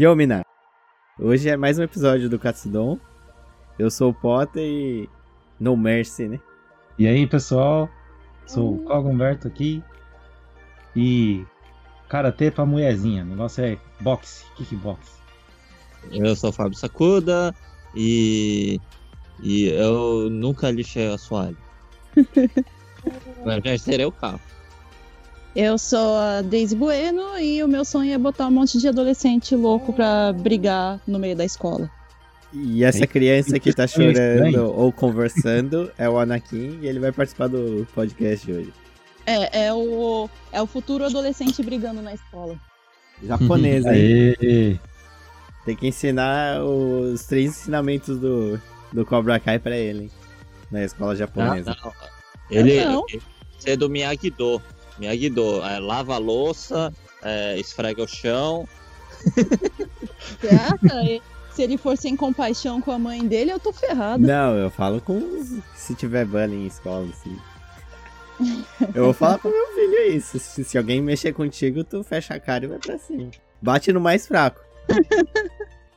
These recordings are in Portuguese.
Yomina, hoje é mais um episódio do Katsudon. Eu sou o Potter e No Mercy, né? E aí, pessoal? Sou o Koga Humberto aqui. E karatê pra mulherzinha. O negócio é boxe, kickbox. Eu sou o Fábio Sakuda e, e eu nunca lixei a assoalho. Mas já serei o carro. Eu sou a Daisy Bueno e o meu sonho é botar um monte de adolescente louco pra brigar no meio da escola. E essa criança que tá chorando ou conversando é o Anakin e ele vai participar do podcast de hoje. É, é o, é o futuro adolescente brigando na escola. Japonês, hein? Aê! Tem que ensinar os três ensinamentos do, do Cobra Kai pra ele, hein? Na escola japonesa. Não, não. Ele, Não. ele é do Miyagi-Do. Miyagi-Do. É, lava a louça, é, esfrega o chão. E Se ele for sem compaixão com a mãe dele, eu tô ferrada. Não, eu falo com os- se tiver bullying em escola, assim. Eu vou falar pro meu filho isso. Se, se alguém mexer contigo, tu fecha a cara e vai pra cima. Bate no mais fraco.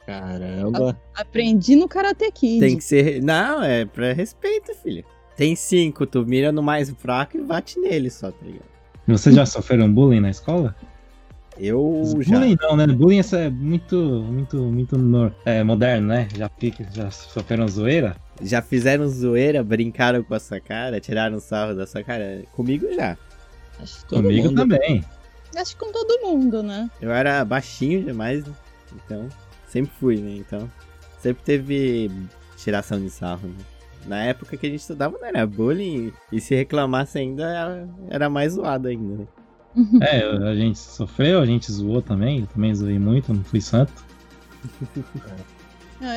Caramba. Aprendi no Karate Kid. Tem que ser. Não, é pra respeito, filho. Tem cinco, tu mira no mais fraco e bate nele só, tá ligado? Vocês já sofreram bullying na escola? Eu já. Bullying não, né? Bullying isso é muito, muito, muito no- é, moderno, né? Já, fica, já sofreram zoeira? Já fizeram zoeira, brincaram com a sua cara, tiraram sarro da sua cara. Comigo já. Acho que todo Comigo mundo. também. Acho que com todo mundo, né? Eu era baixinho demais, né? Então, sempre fui, né? Então, sempre teve tiração de sarro, né? Na época que a gente estudava não era bullying, e se reclamasse ainda era- mais zoado ainda, né? É, a gente sofreu, a gente zoou também. Eu também zoei muito, não fui santo.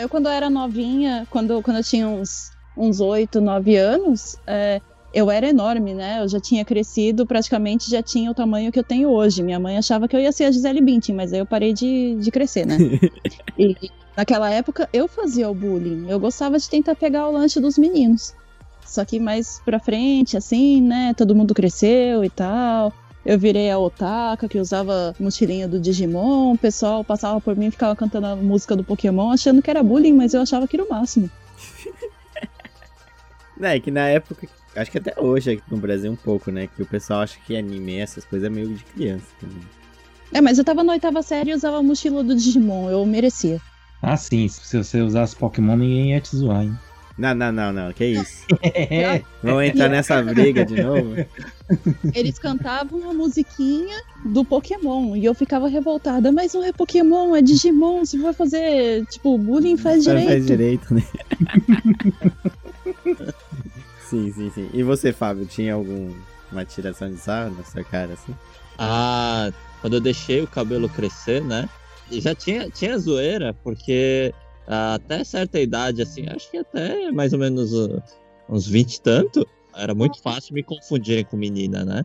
Eu quando eu era novinha, quando, quando eu tinha uns, uns 8, 9 anos, é, eu era enorme, né? Eu já tinha crescido, praticamente já tinha o tamanho que eu tenho hoje. Minha mãe achava que eu ia ser a Gisele Bündchen, mas aí eu parei de, de crescer, né? e naquela época eu fazia o bullying. Eu gostava de tentar pegar o lanche dos meninos. Só que mais pra frente, assim, né? Todo mundo cresceu e tal. Eu virei a otaka que usava mochilinha do Digimon. O pessoal passava por mim e ficava cantando a música do Pokémon, achando que era bullying, mas eu achava que era o máximo. Né, que na época, acho que até hoje aqui no Brasil um pouco, né? Que o pessoal acha que anime, essas coisas é meio de criança também. É, mas eu tava na oitava série e usava a mochila do Digimon, eu merecia. Ah, sim. Se você usasse Pokémon, ninguém ia te zoar, hein? Não, não, não, não, que isso. É. Vamos entrar nessa briga de novo? Eles cantavam a musiquinha do Pokémon e eu ficava revoltada, mas não é Pokémon, é Digimon, se for fazer, tipo, bullying faz direito. Faz direito, né? sim, sim, sim. E você, Fábio, tinha alguma tiração de sarro na sua cara, assim? Ah, quando eu deixei o cabelo crescer, né? E já tinha, tinha zoeira, porque ah, até certa idade, assim, acho que até mais ou menos uh, uns 20 e tanto, era muito fácil me confundirem com menina, né?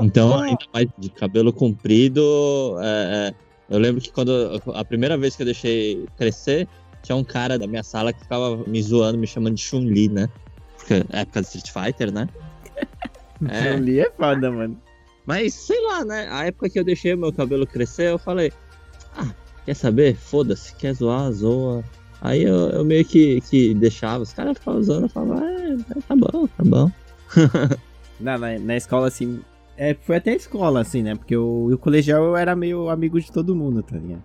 Então, ainda mais de cabelo comprido, é, é, eu lembro que quando a primeira vez que eu deixei crescer, tinha um cara da minha sala que ficava me zoando, me chamando de Chun-Li, né? Porque é época do Street Fighter, né? É. Chun-Li é foda, mano. Mas sei lá, né? A época que eu deixei meu cabelo crescer, eu falei: Ah, quer saber? Foda-se, quer zoar, zoa. Aí eu, eu meio que, que deixava, os caras ficavam zoando, eu falava: É, tá bom, tá bom. Na, na, na escola, assim. É, foi até a escola, assim, né? Porque o, o colegial eu era meio amigo de todo mundo, tá ligado?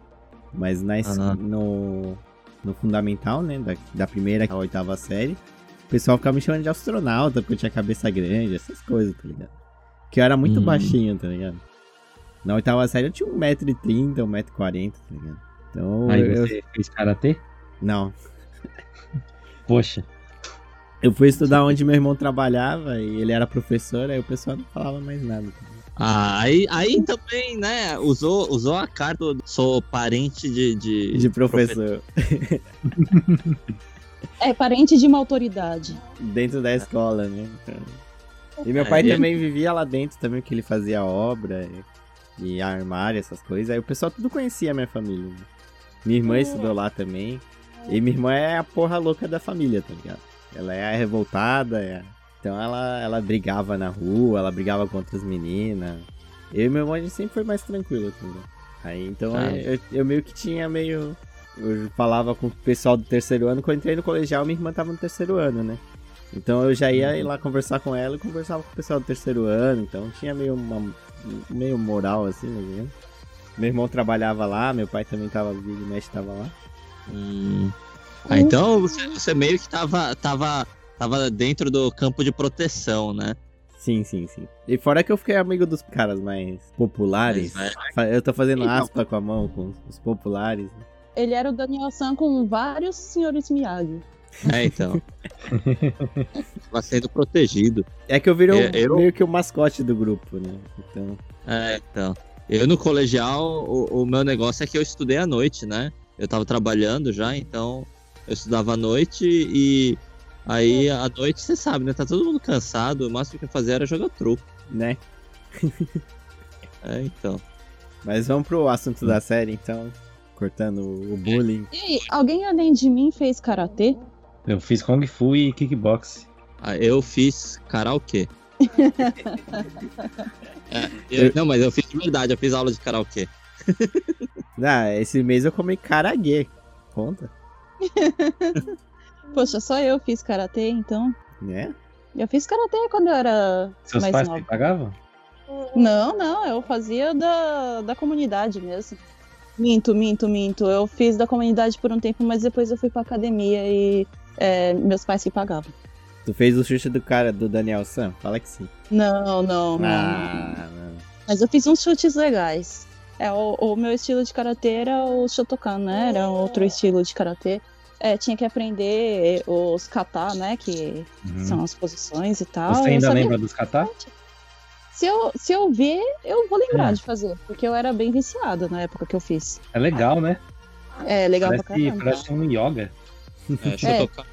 Mas na, Ah. no, no fundamental, né? Da, da primeira à oitava série, o pessoal ficava me chamando de astronauta, porque eu tinha cabeça grande, essas coisas, tá ligado? Que eu era muito Hum. baixinho, tá ligado? Na oitava série eu tinha 1,30m, 1,40m, tá ligado? Então Aí eu. você fez karatê? Não. Poxa. Eu fui estudar onde meu irmão trabalhava e ele era professor, aí o pessoal não falava mais nada. tá? Ah, aí, aí também, né? Usou, usou a carta do sou parente de. De, De professor. É parente de uma autoridade. dentro da escola, né? Então- E meu É, pai também vivia lá dentro também, que ele fazia obra e, e armário, essas coisas. Aí o pessoal tudo conhecia a minha família. né? Minha irmã estudou lá também. E minha irmã é a porra louca da família, tá ligado? Ela é a revoltada, é então ela, ela brigava na rua, ela brigava com outras meninas. Eu e meu irmão a gente sempre foi mais tranquilo, tá ligado? Aí então Ah. eu, eu meio que tinha meio. Eu falava com o pessoal do terceiro ano, quando eu entrei no colegial, minha irmã tava no terceiro ano, né? Então eu já ia ir lá conversar com ela e conversava com o pessoal do terceiro ano, então tinha meio uma meio moral assim, menos. Meu irmão trabalhava lá, meu pai também tava, vira e mexe tava lá. Hum. Ah, então você, você meio que tava, tava, tava dentro do campo de proteção, né? Sim, sim, sim. E fora que eu fiquei amigo dos caras mais populares. Mas, Fa- Eu tô fazendo Então. aspa com a mão, com os populares. né? Ele era o Daniel San com vários senhores Miyagi. É, então. Tava sendo protegido. É que eu virei É, eu- meio que o mascote do grupo, né? Então. É, então. Eu no colegial, o, o meu negócio é que eu estudei à noite, né? Eu tava trabalhando já, então eu estudava à noite e aí à noite você sabe, né? Tá todo mundo cansado, o máximo que eu fazia era jogar truco. né? É, então. Mas vamos pro assunto da série, então. Cortando o bullying. E alguém além de mim fez karatê? Eu fiz Kung Fu e Kickbox. Ah, Eu fiz karaokê. É, eu- não, mas eu fiz de verdade, eu fiz aula de karaokê. Ah, esse mês eu comi caraguê. Conta, Poxa, só eu fiz karatê, então. né? Eu fiz karatê quando eu era Seus mais pais nova. pagavam? Não, não, eu fazia da, da comunidade mesmo. Minto, minto, minto. Eu fiz da comunidade por um tempo, mas depois eu fui pra academia e é, meus pais que pagavam. Tu fez o chute do cara, do Daniel Sam? Fala que sim. Não, não, não. Ah, não. Mas eu fiz uns chutes legais. É, o, o meu estilo de karatê era o Shotokan, né? Era outro estilo de karatê. É, tinha que aprender os kata, né? Que Uhum. são as posições e tal. Você ainda lembra dos kata? Se eu, se eu ver, eu vou lembrar É. de fazer. Porque eu era bem viciada na época que eu fiz. É legal, né? É legal pra Parece, caramba. parece um yoga. É, Shotokan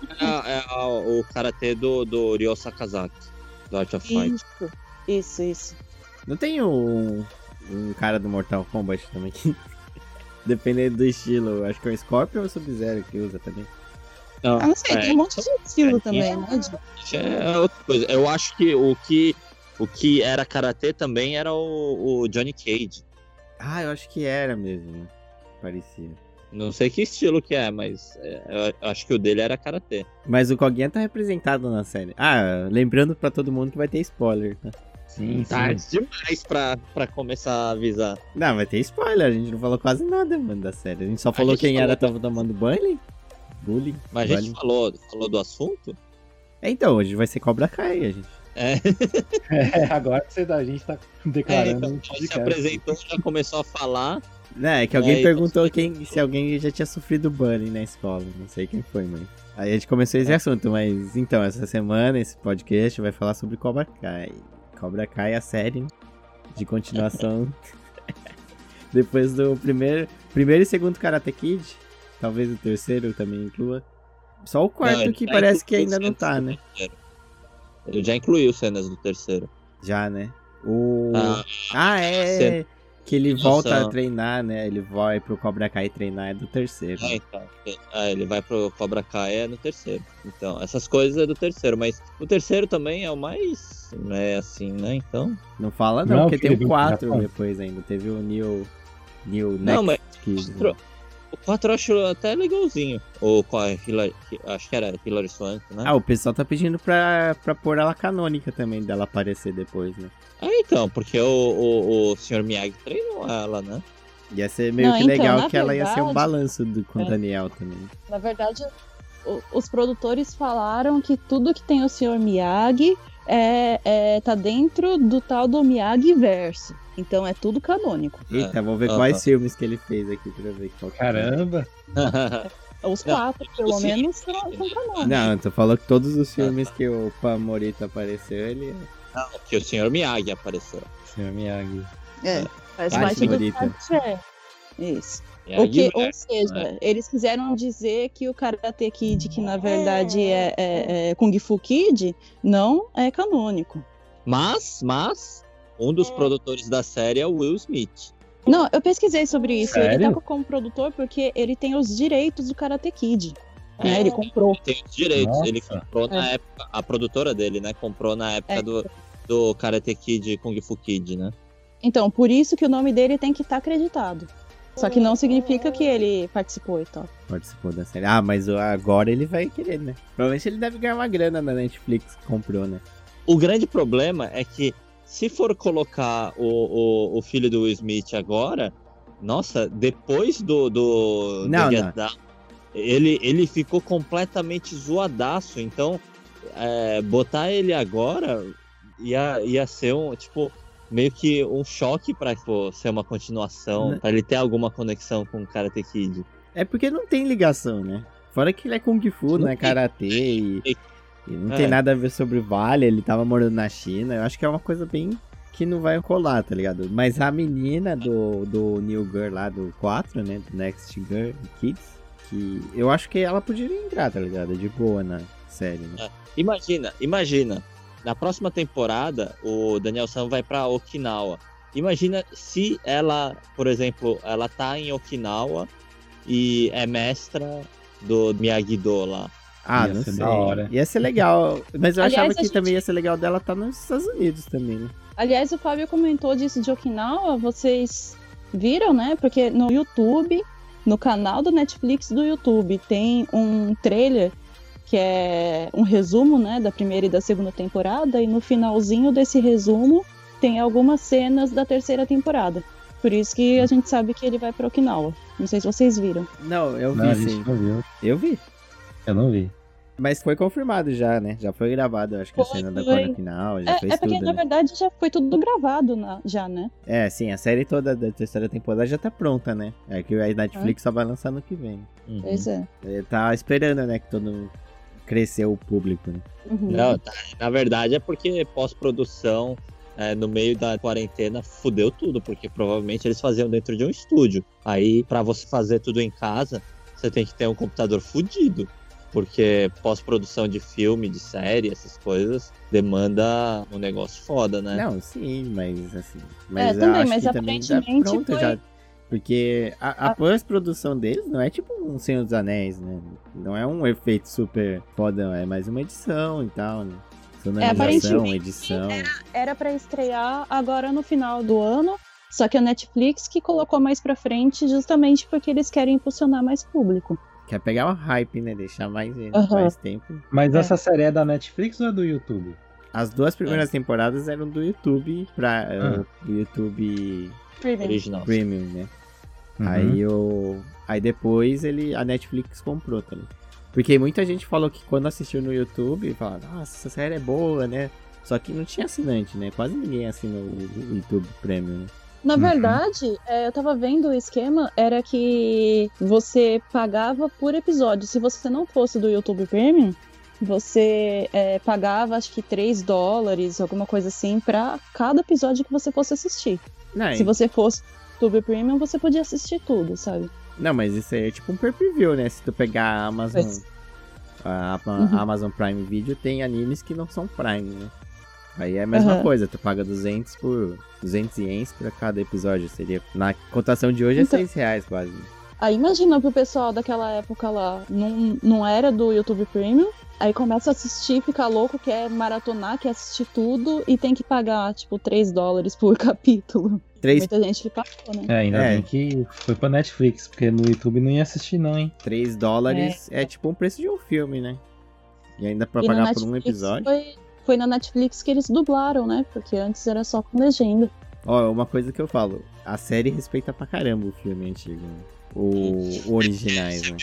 é, é o karatê do, do Ryo Sakazaki, do Art of Fight. Isso, isso, isso. Não tem um, um cara do Mortal Kombat também que. Dependendo do estilo, acho que é o Scorpion ou o Sub-Zero que usa também. Não, Ah, não sei, é, tem um monte de estilo é, também, né? isso é outra coisa. Eu acho que o que, o que era karatê também era o, o Johnny Cage. Ah, eu acho que era mesmo. né? Parecia. Não sei que estilo que é, mas é, eu acho que o dele era karatê. Mas o Koguinha tá representado na série. Ah, lembrando pra todo mundo que vai ter spoiler, tá? Sim, Tarde sim. demais pra, pra começar a avisar. Não, vai ter spoiler, a gente não falou quase nada, mano, da série. A gente só falou gente quem falou- era tava tomando bullying. Bullying. Mas a gente bullying. falou, falou do assunto? É, então, hoje vai ser Cobra Kai, a gente. É, É, agora que você, a gente tá é declarando então, um a gente se apresentou, já começou a falar. Não, é que alguém Aí, perguntou quem, se alguém já tinha sofrido bullying na escola. Não sei quem foi, mãe. Aí a gente começou esse assunto, mas então, essa semana, esse podcast vai falar sobre Cobra Kai. Cobra Kai, a série né, de continuação. Depois do primeiro, primeiro e segundo Karate Kid. Talvez o terceiro também inclua. Só o quarto Não, que já parece que ainda não tá, né? Ele já incluiu cenas do terceiro. Já, né? O... Ah, Ah, é. cena- Que ele Nossa. volta a treinar, né? Ele vai pro Cobra Kai treinar é do terceiro. É, então. É, ele vai pro Cobra Kai é no terceiro. Então, essas coisas é do terceiro, mas o terceiro também é o mais. É assim, né? Então. Não fala não, Não, porque que tem o viu pro 4 Japão. depois ainda. Teve o New. New Next Não, mas né? O 4 eu acho até legalzinho. Ou com a Hilary, acho que era Hilary Swank, né? Ah, o pessoal tá pedindo pra, pra pôr ela canônica também, dela aparecer depois, né? Ah, então, porque o, o, o Sr. Miyagi treinou ela, né? Ia ser meio Não, que então, legal que ela ia ser um verdade- balanço do, com o É. Daniel também. Na verdade, o- os produtores falaram que tudo que tem o Sr. Miyagi é, é, tá dentro do tal do Miyagi verso. Então é tudo canônico. Eita, vou ver aham. quais filmes que ele fez aqui pra ver qual é. Caramba! Os Não, quatro, pelo sim. menos, são, são canônicos. Não, tu falou que todos os filmes que o Pamorito apareceu, ele. Não, que o Sr. Miyagi apareceu. Senhor Miyagi. É, faz parte do senhorita. É. O que, ou seja, né? eles quiseram dizer que o Karate Kid, que na verdade é, é- é Kung Fu Kid, não é canônico. Mas, mas, um dos produtores da série é o Will Smith. Não, eu pesquisei sobre isso. Ele Sério? tava como produtor porque ele tem os direitos do Karate Kid. Né? Ele comprou. Ele tem os direitos. Nossa. Ele comprou na época, a produtora dele, né? Comprou na época É. do, do Karate Kid Kung Fu Kid, né? Então, por isso que o nome dele tem que estar acreditado. Só que não significa que ele participou e tal. Participou da série. Ah, mas agora ele vai querer, né? Provavelmente ele deve ganhar uma grana na Netflix que comprou, né? O grande problema é que se for colocar o, o, o filho do Will Smith agora, nossa, depois do, do, Não, do não. Down, ele, ele ficou completamente zoadaço. Então, é, botar ele agora ia, ia ser um, tipo, meio que um choque pra tipo, ser uma continuação, Né? pra ele ter alguma conexão com o Karate Kid. É porque não tem ligação, né? Fora que ele é Kung Fu, não é tem. Karatê e, e não É. tem nada a ver sobre o Vale, ele tava morando na China. Eu acho que é uma coisa bem que não vai colar, tá ligado? Mas a menina do, do New Girl lá, do 4, né? Do Next Girl Kids, que eu acho que ela poderia entrar, tá ligado? De boa na série, né? Imagina, imagina, na próxima temporada o Daniel San vai pra Okinawa. Imagina se ela, por exemplo, ela tá em Okinawa e é mestra do Miyagi-Do lá. Ah, Ia não ser sei. da hora. Ia ser legal. Mas eu Aliás, achava que gente- também ia ser legal dela estar nos Estados Unidos também, né? Aliás, o Fábio comentou disso de Okinawa, vocês viram, né? Porque no YouTube, no canal do Netflix do YouTube, tem um trailer que é um resumo, né, da primeira e da segunda temporada, e no finalzinho desse resumo tem algumas cenas da terceira temporada. Por isso que a gente sabe que ele vai pra Okinawa. Não sei se vocês viram. Não, eu vi Não, a sim. não viu. Eu vi. Eu não vi. Mas foi confirmado já, né? Já foi gravado, eu acho que a Foi, cena da foi. quarta final, já É, fez é porque, tudo, na né? verdade, já foi tudo gravado na- já, né? É, sim, a série toda da terceira temporada já tá pronta, né? É que a Netflix só vai lançar no que vem. Uhum. Pois é. Ele tá esperando, né, que todo mundo cresceu o público, né? Uhum. Não, tá, na verdade é porque pós-produção, é, no meio da quarentena, fudeu tudo, porque provavelmente eles faziam dentro de um estúdio. Aí, pra você fazer tudo em casa, você tem que ter um computador fudido. Porque pós-produção de filme, de série, essas coisas, demanda um negócio foda, né? Não, sim, mas assim. Mas eu também, acho mas que também tá aparentemente pronta foi- já. Porque a, a Ah. pós-produção deles não é tipo um Senhor dos Anéis, né? Não é um efeito super foda, é mais uma edição e tal, né? Sonorização, aparentemente, edição. era pra estrear agora no final do ano, só que a Netflix que colocou mais pra frente justamente porque eles querem impulsionar mais público. Quer pegar o hype, né? Deixar mais, Aham. mais tempo. Mas É. essa série é da Netflix ou é do YouTube? As duas primeiras temporadas eram do YouTube pra Ah. o YouTube Original. Premium, né? Uhum. Aí o aí depois ele a Netflix comprou também. Porque muita gente falou que quando assistiu no YouTube, falava, nossa, essa série é boa, né? Só que não tinha assinante, né? Quase ninguém assina o YouTube Premium. Né? Na Uhum. verdade, é, eu tava vendo o esquema, era que você pagava por episódio. Se você não fosse do YouTube Premium, você é, pagava acho que 3 dólares, alguma coisa assim, pra cada episódio que você fosse assistir. Não, Se você fosse YouTube Premium, você podia assistir tudo, sabe? não, mas isso aí é tipo um pay-per-view, né? Se tu pegar a Amazon, Pois. a, a- Uhum. Amazon Prime Video, tem animes que não são Prime, né? Aí é a mesma Aham. coisa, tu paga 200 por 200 ienes pra cada episódio. Seria na cotação de hoje é Então- 6 reais quase. Aí imagina pro pessoal daquela época lá, não, não era do YouTube Premium, aí começa a assistir, fica louco, quer maratonar, quer assistir tudo e tem que pagar, tipo, 3 dólares por capítulo. 3, Muita gente pagou, né? É, ainda É. bem que foi pra Netflix, porque no YouTube não ia assistir não, hein? 3 dólares é. tipo um preço de um filme, né? E ainda pra E pagar por um episódio. Foi, foi na Netflix que eles dublaram, né? Porque antes era só com legenda. Ó, uma coisa que eu falo, a série respeita pra caramba o filme antigo, né? O, o originais, né?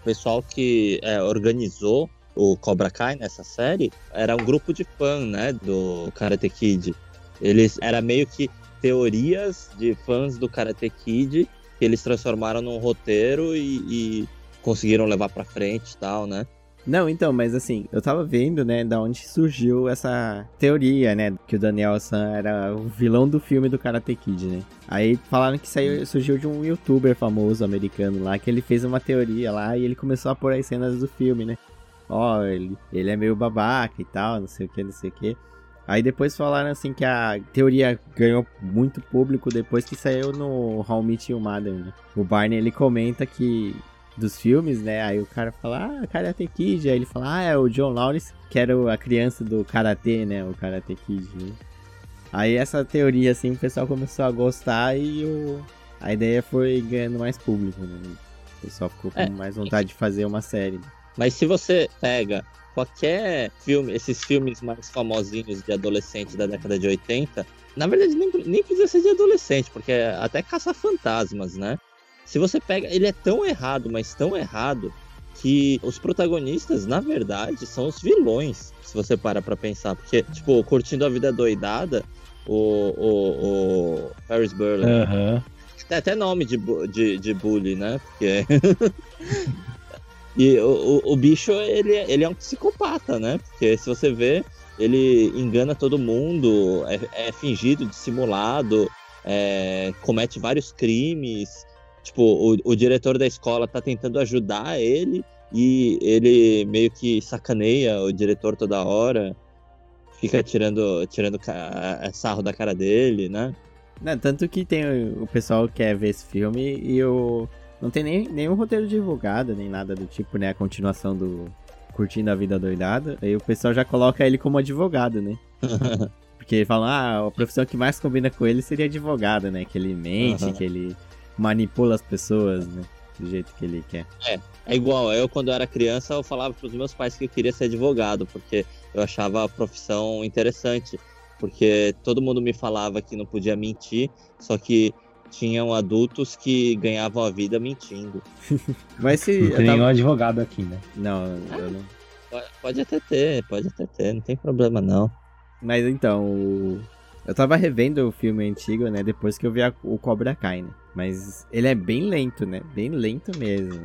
O pessoal que é, organizou o Cobra Kai nessa série era um grupo de fã, né, do Karate Kid. Eles era meio que teorias de fãs do Karate Kid que eles transformaram num roteiro e, e conseguiram levar pra frente e tal, né? Não, então, mas assim, eu tava vendo, né, da onde surgiu essa teoria, né, que o Daniel San era o vilão do filme do Karate Kid, né? Aí falaram que saiu, surgiu de um youtuber famoso americano lá, que ele fez uma teoria lá e ele começou a pôr as cenas do filme, né? Ó, ele, ele é meio babaca e tal, não sei o que, não sei o que. Aí depois falaram assim que a teoria ganhou muito público depois que saiu no How I Met Your Mother, né? O Barney, ele comenta que dos filmes, né? Aí o cara fala, ah, Karate Kid. Aí ele fala, ah, é o John Lawrence, que era a criança do Karate, né? O Karate Kid. Né? Aí essa teoria, assim, o pessoal começou a gostar e o... a ideia foi ganhando mais público, né? O pessoal ficou com É. mais vontade de fazer uma série. Mas se você pega qualquer filme, esses filmes mais famosinhos de adolescente da década de 80, na verdade nem, nem precisa ser de adolescente, porque é até caça-fantasmas, né? Se você pega, ele é tão errado, mas tão errado, que os protagonistas, na verdade, são os vilões, se você para pra pensar. Porque, tipo, curtindo a vida doidada, o, o, o Paris Burley Aham. tem até nome de, de, de bully, né? Porque. e o, o, o bicho, ele, ele é um psicopata, né? Porque se você vê, ele engana todo mundo, é, é fingido, dissimulado, é, comete vários crimes. Tipo, o, o diretor da escola tá tentando ajudar ele e ele meio que sacaneia o diretor toda hora. Fica tirando, tirando sarro da cara dele, né? Não, tanto que tem o, o pessoal que quer ver esse filme e o. Não tem nem nenhum roteiro divulgado, nem nada do tipo, né? A continuação do Curtindo a Vida Doidada. Aí o pessoal já coloca ele como advogado, né? Porque falam, ah, a profissão que mais combina com ele seria advogado, né? Que ele mente, Aham. que ele manipula as pessoas, né? Do jeito que ele quer. É igual, eu quando eu era criança eu falava pros meus pais que eu queria ser advogado, porque eu achava a profissão interessante, porque todo mundo me falava que não podia mentir, só que tinham adultos que ganhavam a vida mentindo. Mas se. Não eu tem tava- nenhum advogado aqui, né? Não, eu não. Pode- Pode até ter, pode até ter, não tem problema não. Mas então, eu tava revendo o filme antigo, né? Depois que eu vi a- o Cobra Kai, né? Mas ele é bem lento, né? Bem lento mesmo.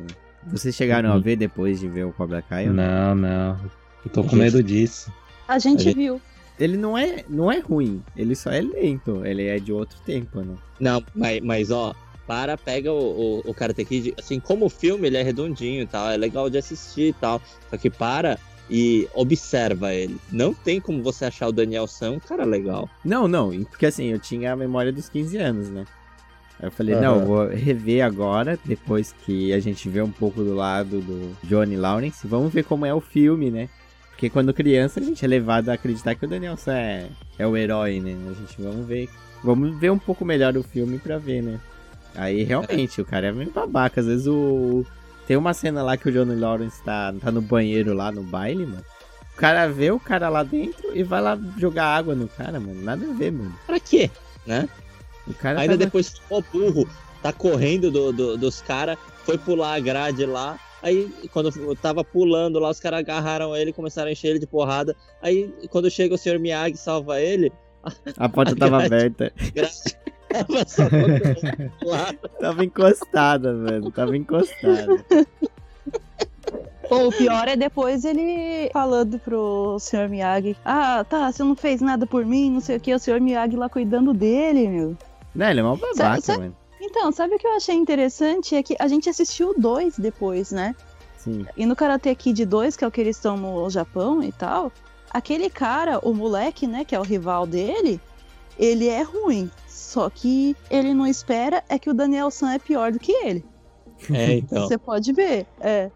Vocês chegaram a Uhum. ver depois de ver o Cobra Kai? ou não? Não, não. Eu tô com medo disso. A gente gente- viu. Ele não é, não é ruim, ele só é lento. Ele é de outro tempo, né? Não, mas, mas ó, para, pega o, o, o Karate Kid, assim, como filme ele é redondinho e tal, é legal de assistir e tal, só que para e observa ele. Não tem como você achar o Daniel San um cara legal. Não, não, porque assim, eu tinha a memória dos 15 anos, né? Aí eu falei, Aham. não, eu vou rever agora, depois que a gente vê um pouco do lado do Johnny Lawrence. Vamos ver como é o filme, né? Porque quando criança a gente é levado a acreditar que o Danielson é, é o herói, né? A gente vamos ver. Vamos ver um pouco melhor o filme pra ver, né? Aí realmente, o cara é meio babaca. Às vezes o. Tem uma cena lá que o Johnny Lawrence tá, tá no banheiro lá no baile, mano. O cara vê o cara lá dentro e vai lá jogar água no cara, mano. Nada a ver, mano. Pra quê? Né? O cara Ainda tava- depois ficou burro, tá correndo do, do- dos caras, foi pular a grade lá. Aí, quando eu tava pulando lá, os caras agarraram ele, começaram a encher ele de porrada. Aí, quando chega o Sr. Miyagi e salva ele, A porta tava aberta. grade tava só correndo lá. Tava encostada, mano. Tava encostada. Pô, o pior é depois ele falando pro Sr. Miyagi: Ah, tá, você não fez nada por mim, não sei o que, o Sr. Miyagi lá cuidando dele, meu. Não, ele é mó babaca, mano. Então, sabe o que eu achei interessante? É que a gente assistiu 2 depois, né? Sim. E no Karate Kid 2, que é o que eles estão no Japão e tal, aquele cara, o moleque, né, que é o rival dele, ele é ruim. Só que ele não espera é que o Daniel San é pior do que ele. É, então. Você pode ver. É.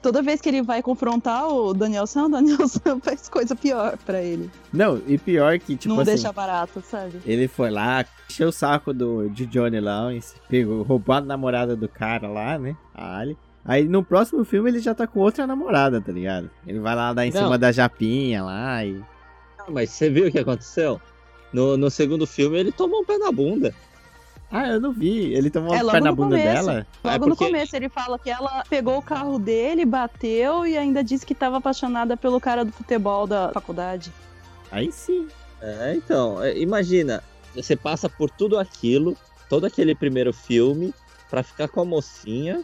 Toda vez que ele vai confrontar o Daniel San, o Daniel San faz coisa pior pra ele. Não, e pior que, tipo não assim, deixa barato, sabe? ele foi lá, encheu o saco do, de Johnny Lawrence, pegou, roubou a namorada do cara lá, né? A Ali. Aí no próximo filme ele já tá com outra namorada, tá ligado? Ele vai lá dar em Não. cima da japinha lá e. Mas você viu o que aconteceu? No, no segundo filme ele tomou um pé na bunda. Ah, eu não vi. Ele tomou É, um pé na no bunda começo. dela. Logo É no porque- começo ele fala que ela pegou o carro dele, bateu e ainda disse que tava apaixonada pelo cara do futebol da faculdade. Aí sim. É, então, é, imagina, você passa por tudo aquilo, todo aquele primeiro filme, pra ficar com a mocinha,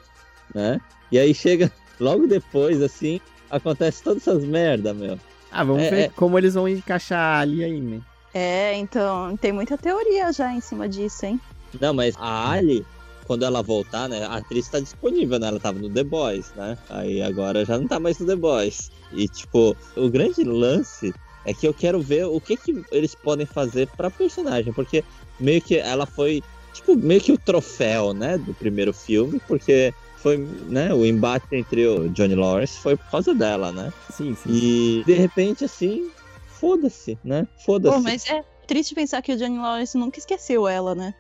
né? E aí chega logo depois, assim, acontece todas essas merda, meu. Ah, vamos É, ver é. como eles vão encaixar ali aí, né? É, então tem muita teoria já em cima disso, hein? Não, mas a Ali, quando ela voltar, né? A atriz tá disponível, né? Ela tava no The Boys, né? Aí agora já não tá mais no The Boys. E, tipo, o grande lance é que eu quero ver o que, que eles podem fazer pra personagem, porque meio que ela foi, tipo, meio que o troféu, né? Do primeiro filme, porque foi, né? O embate entre o Johnny Lawrence foi por causa dela, né? Sim, sim. E, de repente, assim, foda-se, né? Pô, Foda-se. mas é, triste pensar que o Johnny Lawrence nunca esqueceu ela, né?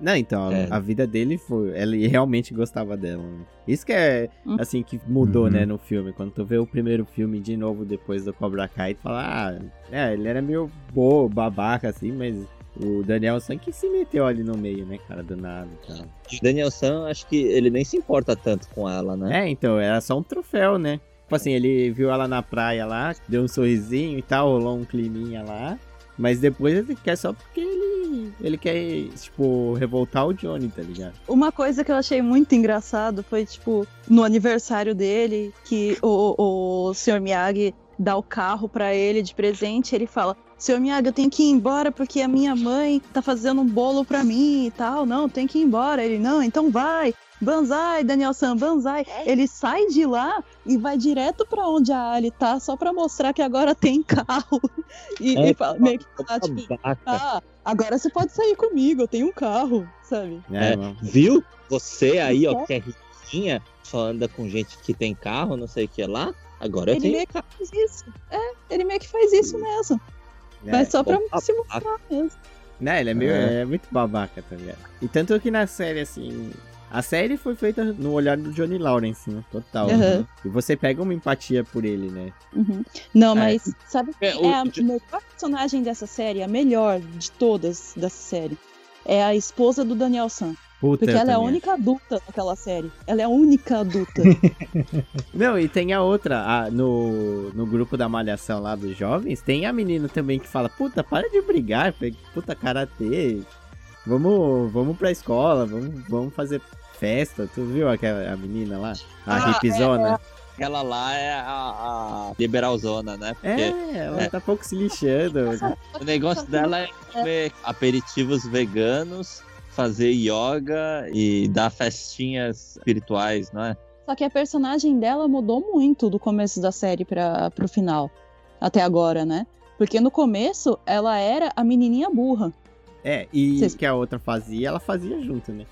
Não, então, É. a vida dele foi. Ele realmente gostava dela. Né? Isso que é, Hum. assim, que mudou, Uhum. né, no filme. Quando tu vê o primeiro filme de novo depois do Cobra Kai, tu fala, ah, é, ele era meio bobo, babaca, assim, mas o Daniel San que se meteu ali no meio, né, cara, do nada e tal. O Daniel San, acho que ele nem se importa tanto com ela, né? É, então, era só um troféu, né? Tipo assim, ele viu ela na praia lá, deu um sorrisinho e tal, rolou um climinha lá. Mas depois ele quer só porque ele, ele quer, tipo, revoltar o Johnny, tá ligado? Uma coisa que eu achei muito engraçado foi, tipo, no aniversário dele, que o, o Sr. Miyagi dá o carro pra ele de presente, ele fala: Sr. Miyagi, eu tenho que ir embora porque a minha mãe tá fazendo um bolo pra mim e tal. Não, tem que ir embora. Ele, não, então vai. Banzai, Daniel San, banzai. Ele sai de lá e vai direto pra onde a Ali tá, só pra mostrar que agora tem carro. E, É, e fala, meio que fala, tipo, ah, agora você pode sair comigo, eu tenho um carro, sabe? É, mano. Viu? Você aí, ó, que é riquinha, só anda com gente que tem carro, não sei o que lá. Agora eu Ele tenho meio que faz isso. É, ele meio que faz isso mesmo. É. Mas só pra se mostrar mesmo. Né, ele é, meio, É. é muito babaca, tá ligado? E tanto que na série, assim. A série foi feita no olhar do Johnny Lawrence, né? Total. Aham. E você pega uma empatia por ele, né? Uhum. Não, É. mas sabe É, quem o- é a melhor personagem dessa série, a melhor de todas dessa série? É a esposa do Daniel San. Puta, Porque ela é a única adulta naquela série. Ela é a única adulta. acho. Não, e tem a outra, a- no, no grupo da malhação lá dos jovens, tem a menina também que fala, puta, para de brigar, puta, karatê. Vamos, vamos pra escola, vamos, vamos fazer festa. Tu viu aquela a menina lá? A Ah, hipzona? Aquela lá é a, a liberalzona, né? Porque É, ela é. tá pouco se lixando. o negócio dela é comer aperitivos veganos, fazer yoga e dar festinhas espirituais, não é? Só que a personagem dela mudou muito do começo da série para pro final. Até agora, né? Porque no começo ela era a menininha burra. É, e Vocês- que a outra fazia, ela fazia junto, né?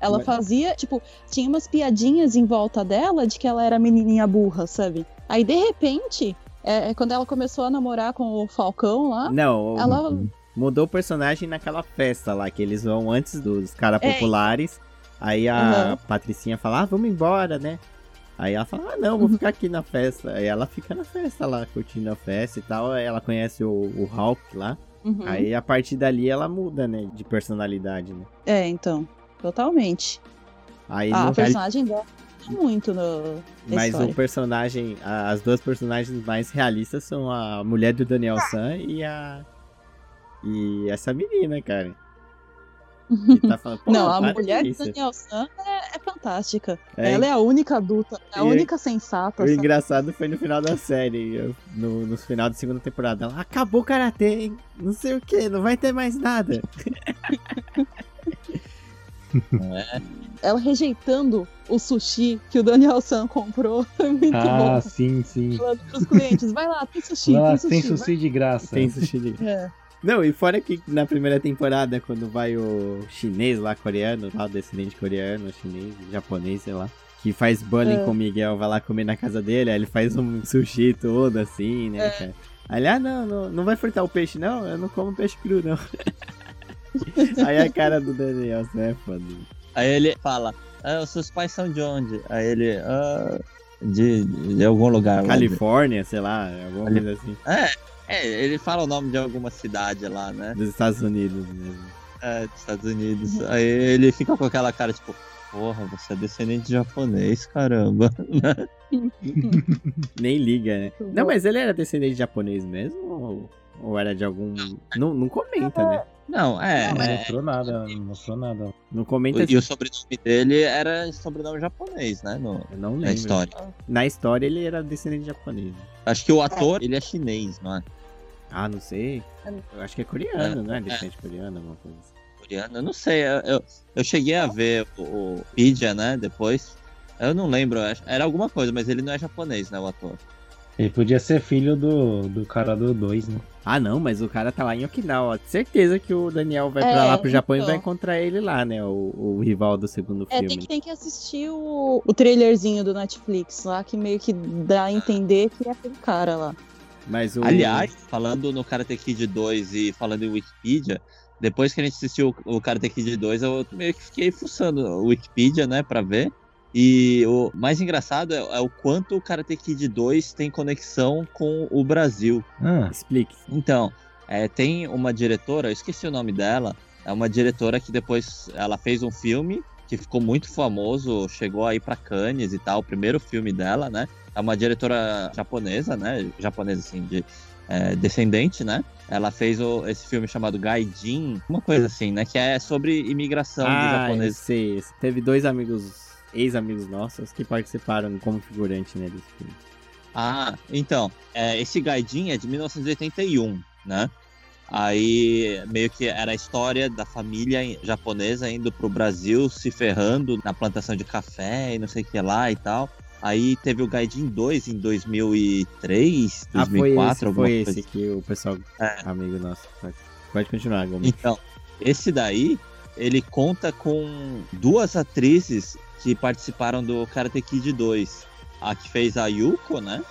Ela Mas- fazia, tipo, tinha umas piadinhas em volta dela de que ela era menininha burra, sabe? Aí, de repente, é, quando ela começou a namorar com o Falcão lá, Não, ela. mudou o personagem naquela festa lá, que eles vão antes dos caras É. populares. Aí a Aham. Patricinha fala, ah, vamos embora, né? Aí ela fala, ah, não, vou ficar aqui na festa. Aí ela fica na festa lá, curtindo a festa e tal. Aí ela conhece o, o Hulk lá. Uhum. Aí a partir dali ela muda, né? De personalidade, né? É, então. Totalmente. Aí Ah, no- a personagem dela muda muito no. Mas história. o personagem, a- as duas personagens mais realistas são a mulher do Daniel San e a. E essa menina, cara. Tá falando, "Pô, Não, a mulher do isso." Daniel San é, é fantástica. É, Ela é a única adulta, é a única sensata. O sabe? engraçado foi no final da série, eu- no, no final da segunda temporada. Ela acabou o karatê, hein? Não sei o que, não vai ter mais nada. É? Ela rejeitando o sushi que o Daniel San comprou. É muito Ah, bom. sim, sim. Falando pros clientes, vai lá, tem sushi, Lá tem sushi. tem vai- sushi de graça. Tem sushi de... É. Não, e fora que na primeira temporada, quando vai o chinês lá, coreano, lá, o descendente coreano, chinês, japonês, sei lá, que faz bullying É. com o Miguel, vai lá comer na casa dele, aí ele faz um sushi todo assim, né, cara? Aí ele, ah, não, não, não vai fritar o peixe, não, eu não como peixe cru, não. aí a cara do Daniel, assim, é foda. Aí ele fala, ah, os seus pais são de onde? Aí ele, ah, de, de algum lugar. lá de- Califórnia, sei lá, alguma coisa assim, É, ele fala o nome de alguma cidade lá, né? dos Estados Unidos mesmo. É, dos Estados Unidos. Aí ele fica com aquela cara, tipo, porra, você é descendente de japonês, caramba. Nem liga, né? Não, mas ele era descendente de japonês mesmo? Ou, ou era de algum. Não, não comenta, né? Não, é. Não é mostrou nada, não mostrou nada. Não comenta e o sobrenome dele era sobrenome japonês, né? No, Eu não na lembro. história. Na história ele era descendente de japonês. Acho que o ator, ele é chinês, não é? Ah, não sei. Eu acho que é coreano, não é? Descendente coreano, alguma coisa assim. Coreano, eu não sei. Eu, eu, eu cheguei a ver o, o né? Depois. Eu não lembro, era alguma coisa, mas ele não é japonês, né? O ator. Ele podia ser filho do, do cara do 2, né? Ah, não, mas o cara tá lá em Okinawa. Certeza que o Daniel vai pra É, lá pro Japão e então. vai encontrar ele lá, né? O, o rival do segundo É, filme. tem que, tem que assistir o, o trailerzinho do Netflix lá, que meio que dá a entender que é aquele cara lá. Mas o. Aliás, falando no Karate Kid 2 e falando em Wikipedia, depois que a gente assistiu o Karate Kid 2, eu meio que fiquei fuçando o Wikipedia, né, pra ver. E o mais engraçado é, é o quanto o Karate Kid 2 tem conexão com o Brasil. Ah, Explique. Então, é, tem uma diretora, eu esqueci o nome dela, é uma diretora que depois ela fez um filme que ficou muito famoso, chegou aí pra Cannes e tal, o primeiro filme dela, né? É uma diretora japonesa, né? Japonesa, assim, de é, descendente, né? Ela fez o- esse filme chamado Gaijin, uma coisa assim, né? Que é sobre imigração Ah, japoneses. sei. Teve dois amigos, ex-amigos nossos, que participaram como figurante né, desse filme. Ah, então, é, esse Gaijin é de 1981, né? Aí meio que era a história da família japonesa indo pro Brasil, se ferrando na plantação de café e não sei o que lá e tal. Aí teve o Gaijin 2 em 2003, Ah, foi 2004, esse, foi esse que o pessoal, É. amigo nosso. Pode, pode continuar, Gomes. Então, esse daí, ele conta com duas atrizes que participaram do Karate Kid 2. A que fez a Yuko, né?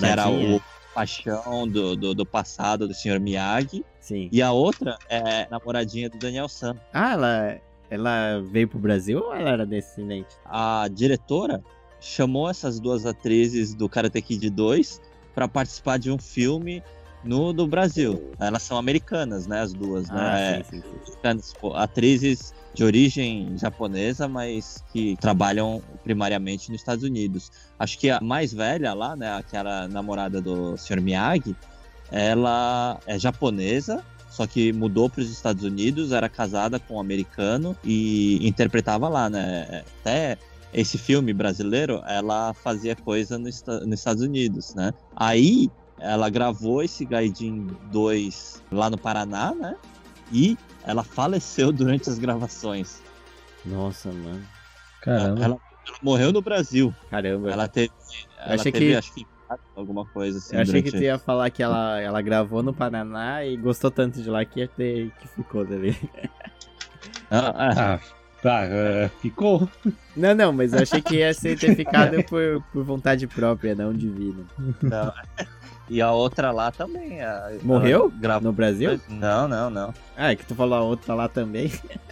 Que era o paixão do, do, do passado do Sr. Miyagi. Sim. E a outra é namoradinha do Daniel San. Ah, ela, ela veio pro Brasil ou ela era descendente? A diretora chamou essas duas atrizes do Karate Kid 2 para participar de um filme no do Brasil. Elas são americanas, né? As duas, Ah, né? sim, sim, sim. Americanas, pô, atrizes de origem japonesa, mas que trabalham primariamente nos Estados Unidos. Acho que a mais velha lá, né? Aquela namorada do Sr. Miyagi, ela é japonesa, só que mudou para os Estados Unidos, era casada com um americano e interpretava lá, né? Até esse filme brasileiro, ela fazia coisa no nos Estados Unidos, né? Aí ela gravou esse Gaijin 2 lá no Paraná, né? E ela faleceu durante as gravações. Nossa, mano. caramba. Ela, ela morreu no Brasil. Caramba. Ela teve, ela achei teve que- acho que alguma coisa assim. Eu achei que durante- tu ia falar que ela, ela gravou no Paraná e gostou tanto de lá que, ia ter, que ficou também. Ah, ah, Ah, tá, é, ficou. Não, não, mas eu achei que ia ser ter ficado por, por vontade própria, não divina. não. E a outra lá também. a- Morreu? Gravou. No Brasil? Não, não, não. Ah, é que tu falou a outra lá também.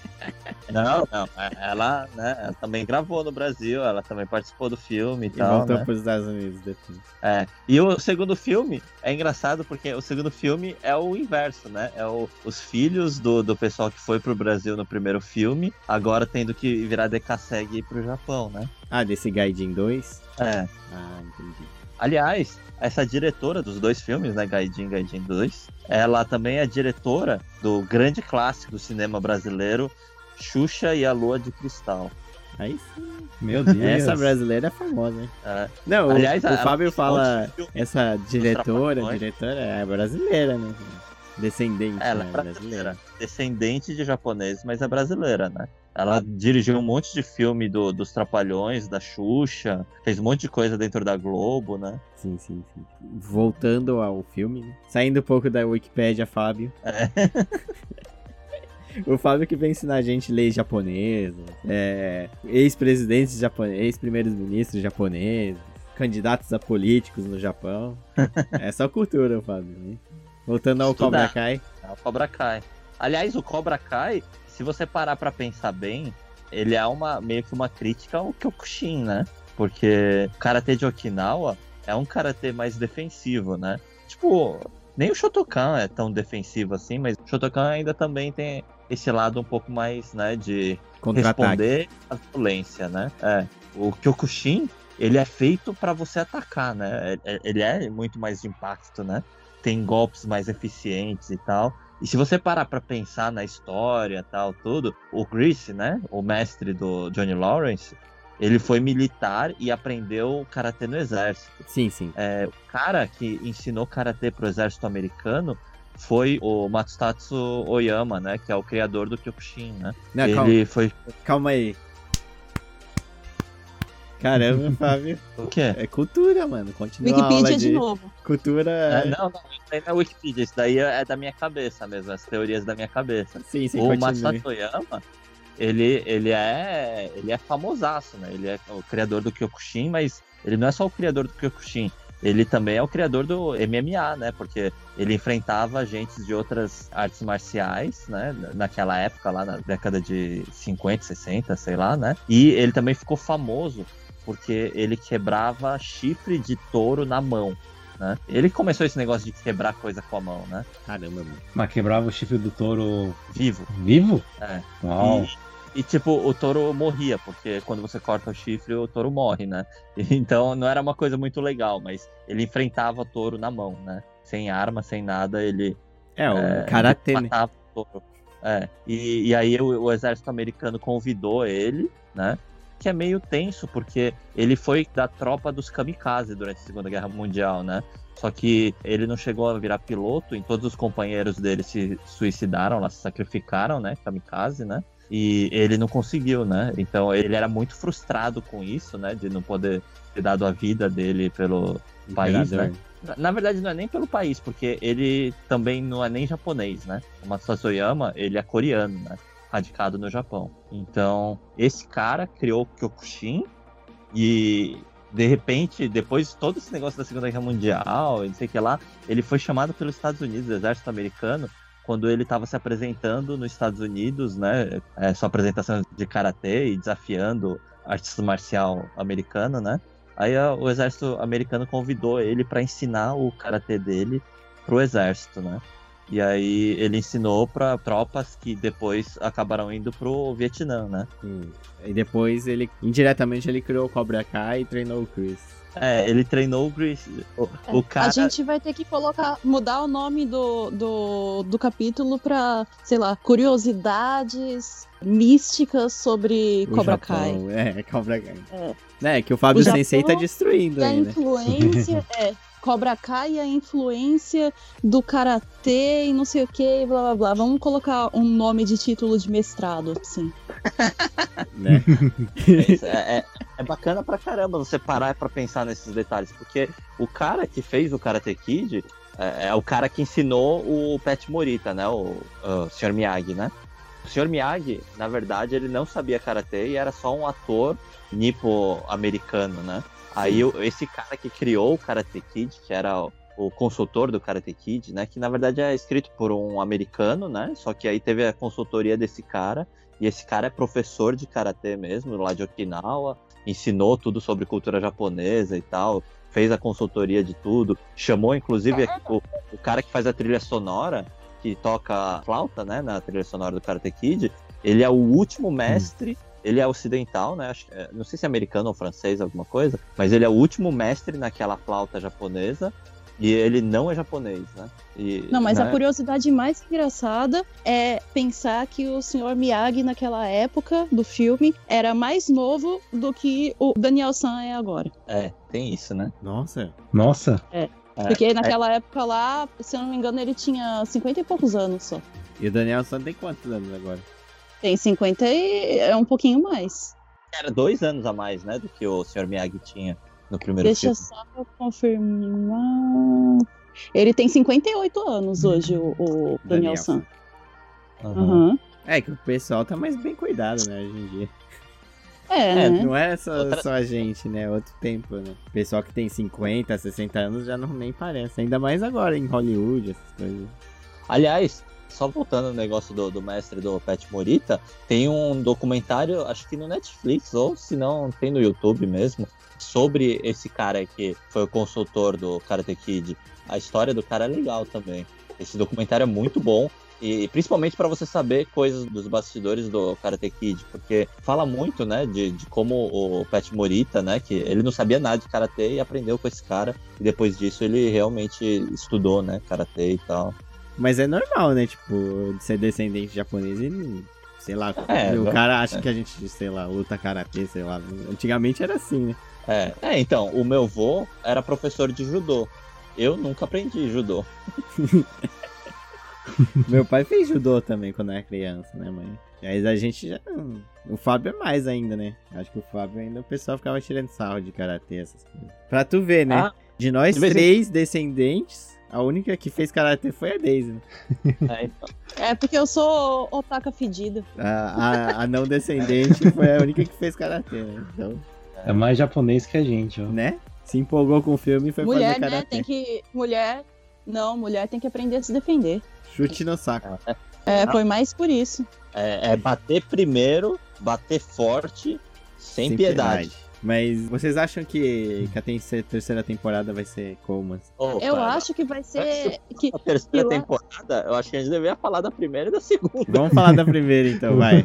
Não, não. Ela, né, ela também gravou no Brasil, ela também participou do filme e, E tal. voltou né? pros Estados Unidos depois. É. E o segundo filme é engraçado porque o segundo filme é o inverso, né? É o- os filhos do, do pessoal que foi pro Brasil no primeiro filme, agora tendo que virar DKSEG e ir pro Japão, né? Ah, desse Gaijin 2? É. Ah, entendi. Aliás, essa diretora dos dois filmes, né, Gaijin Gaijin 2, ela também é diretora do grande clássico do cinema brasileiro, Xuxa e a Lua de Cristal. Aí sim. Meu Deus. Essa brasileira é famosa, hein? É. Não, o- Aliás, o, ela Fábio fala, monte de filme. essa diretora, Trapalhões. diretora é brasileira, né? Descendente, Ela né? é brasileira, descendente de japoneses, mas é brasileira, né? Ela dirigiu um monte de filme do- dos Trapalhões, da Xuxa, fez um monte de coisa dentro da Globo, né? Sim, sim, sim. Voltando ao filme, né? saindo um pouco da Wikipédia, Fábio. É. O Fábio que vem ensinar a gente leis japonesas, é, ex-presidentes japoneses, ex-primeiros ministros japoneses, candidatos a políticos no Japão. é só cultura, Fábio. Né? Voltando ao Estudar. Cobra Kai. É o Cobra Kai. Aliás, o Cobra Kai, se você parar pra pensar bem, ele é uma meio que uma crítica ao Kyokushin, né? Porque o karatê de Okinawa é um karatê mais defensivo, né? Tipo, nem o Shotokan é tão defensivo assim, mas o Shotokan ainda também tem esse lado um pouco mais, né, de responder à violência, né? É. O Kyokushin, ele é feito pra você atacar, né? É- é- Ele é muito mais de impacto, né? Tem golpes mais eficientes e tal. E se você parar pra pensar na história tal, tudo, o Chris, né? O mestre do Johnny Lawrence, ele foi militar e aprendeu karatê no exército. Sim, sim. É, o cara que ensinou karatê pro exército americano foi o Matsutatsu Oyama, né? Que é o criador do Kyokushin, né? Não, calma, ele foi. calma aí. Caramba, Fábio. O quê? É cultura, mano. Continua a aula Wikipedia de, de novo. cultura. É, não, não, isso aí não é Wikipedia, isso daí é da minha cabeça mesmo, as teorias da minha cabeça. Sim, sim, o continue. Masato Oyama, ele, ele é ele é famosaço, né? Ele é o criador do Kyokushin, mas ele não é só o criador do Kyokushin. ele também é o criador do MMA, né? Porque ele enfrentava agentes de outras artes marciais, né? Naquela época, lá na década de 50, 60, sei lá, né? E ele também ficou famoso porque ele quebrava chifre de touro na mão. Né? Ele começou esse negócio de quebrar coisa com a mão, né? Caramba, mano. Mas quebrava o chifre do touro Vivo. vivo? É. Uau. E, e, tipo, o touro morria, porque quando você corta o chifre, o touro morre, né? Então não era uma coisa muito legal, mas ele enfrentava o touro na mão, né? Sem arma, sem nada, ele. É, o é, karatê, né? matava o touro. É. E, e aí o, o exército americano convidou ele, né? Que é meio tenso, porque ele foi da tropa dos kamikaze durante a Segunda Guerra Mundial, né? Só que ele não chegou a virar piloto, e todos os companheiros dele se suicidaram, lá se sacrificaram, né? Kamikaze, né? E ele não conseguiu, né? Então ele era muito frustrado com isso, né? De não poder ter dado a vida dele pelo país, né? Na verdade, não é nem pelo país, porque ele também não é nem japonês, né? O Masasoyama, ele é coreano, né? Radicado no Japão. Então, esse cara criou o Kyokushin e de repente, depois de todo esse negócio da Segunda Guerra Mundial, e não sei o que lá, ele foi chamado pelos Estados Unidos, do exército americano, quando ele estava se apresentando nos Estados Unidos, né, é, sua apresentação de karatê e desafiando artista marcial americano, né? Aí o exército americano convidou ele para ensinar o karatê dele pro exército, né? E aí ele ensinou para tropas que depois acabaram indo pro Vietnã, né? Hum. E depois ele, indiretamente, ele criou o Cobra Kai e treinou o Chris. É, ele treinou o Chris. O, o cara... A gente vai ter que colocar, mudar o nome do, do, do capítulo pra, sei lá, curiosidades místicas sobre O Cobra Japão, Kai. É, Cobra Kai. É. É, que o Fábio O Japão Sensei tá destruindo E a aí, né? influência é Cobra Kai e a influência do karatê e não sei o que, blá blá blá. Vamos colocar um nome de título de mestrado, assim. né? É, é, é bacana pra caramba você parar pra pensar nesses detalhes, porque o cara que fez o Karate Kid é, é o cara que ensinou o Pet Morita, né? O, o Sr. Miyagi, né? O Sr. Miyagi, na verdade, ele não sabia karatê e era só um ator nipo-americano, né? Aí o- esse cara que criou o Karate Kid, que era o, o consultor do Karate Kid, né? Que na verdade é escrito por um americano, né? Só que aí teve a consultoria desse cara. E esse cara é professor de karatê mesmo, lá de Okinawa. Ensinou tudo sobre cultura japonesa e tal. Fez a consultoria de tudo. Chamou, inclusive, o, o cara que faz a trilha sonora, que toca flauta, né? Na trilha sonora do Karate Kid. Ele é o último mestre. Ele é ocidental, né? Acho, é, não sei se é americano ou francês, alguma coisa. Mas ele é o último mestre naquela flauta japonesa. E ele não é japonês, né? E, Não, mas né? a curiosidade mais engraçada é pensar que o Sr. Miyagi, naquela época do filme, era mais novo do que o Daniel San é agora. É, tem isso, né? Nossa. Nossa, É, Porque naquela época lá, se eu não me engano, ele tinha 50 e poucos anos só. E o Daniel San tem quantos anos agora? Tem 50 e é um pouquinho mais. Era dois anos a mais, né? Do que o Sr. Miyagi tinha no primeiro Deixa filme. só eu confirmar. Ele tem 58 anos hoje, o, o Daniel, San. Aham. Aham. É que o pessoal tá mais bem cuidado, né, hoje em dia. É, É, né? Não é só, Outra- só a gente, né? Outro tempo, né? O pessoal que tem 50, 60 anos já não nem parece. Ainda mais agora em Hollywood, essas coisas. Aliás, só voltando no negócio do, do mestre do Pet Morita, tem um documentário, acho que no Netflix, ou se não, tem no YouTube mesmo, sobre esse cara que foi o consultor do Karate Kid. A história do cara é legal também. Esse documentário é muito bom. E principalmente para você saber coisas dos bastidores do Karate Kid, porque fala muito, né, de, de como o Pet Morita, né, que ele não sabia nada de karatê e aprendeu com esse cara, e depois disso ele realmente estudou, né, karatê e tal. Mas é normal, né? Tipo, de ser descendente japonês e. Sei lá, É, o cara acha é. que a gente, sei lá, luta karatê, sei lá. Antigamente era assim, né? É, é, então, o meu vô era professor de judô. Eu nunca aprendi judô. Meu pai fez judô também quando era criança, né, mãe? Aí a gente já. O Fábio é mais ainda, né? Acho que o Fábio ainda o pessoal ficava tirando sarro de karatê, essas coisas. Pra tu ver, né? Ah, de nós de em- três descendentes, a única que fez karatê foi a Daisy. né? É, então. É porque eu sou otaka fedida. A, a, a não descendente foi a única que fez karatê, né? Então, é mais japonês que a gente, ó. né? Se empolgou com o filme e foi mulher, fazer né? karatê. Tem que. Mulher. Não, mulher tem que aprender a se defender. Chute no saco. É, foi mais por isso. É, é bater primeiro, bater forte, sem, piedade. Mas vocês acham que, que a terceira- temporada vai ser como? Eu cara, acho que vai ser. Que, A terceira que temporada, eu acho que a gente deveria falar da primeira e da segunda. Vamos falar da primeira então, vai.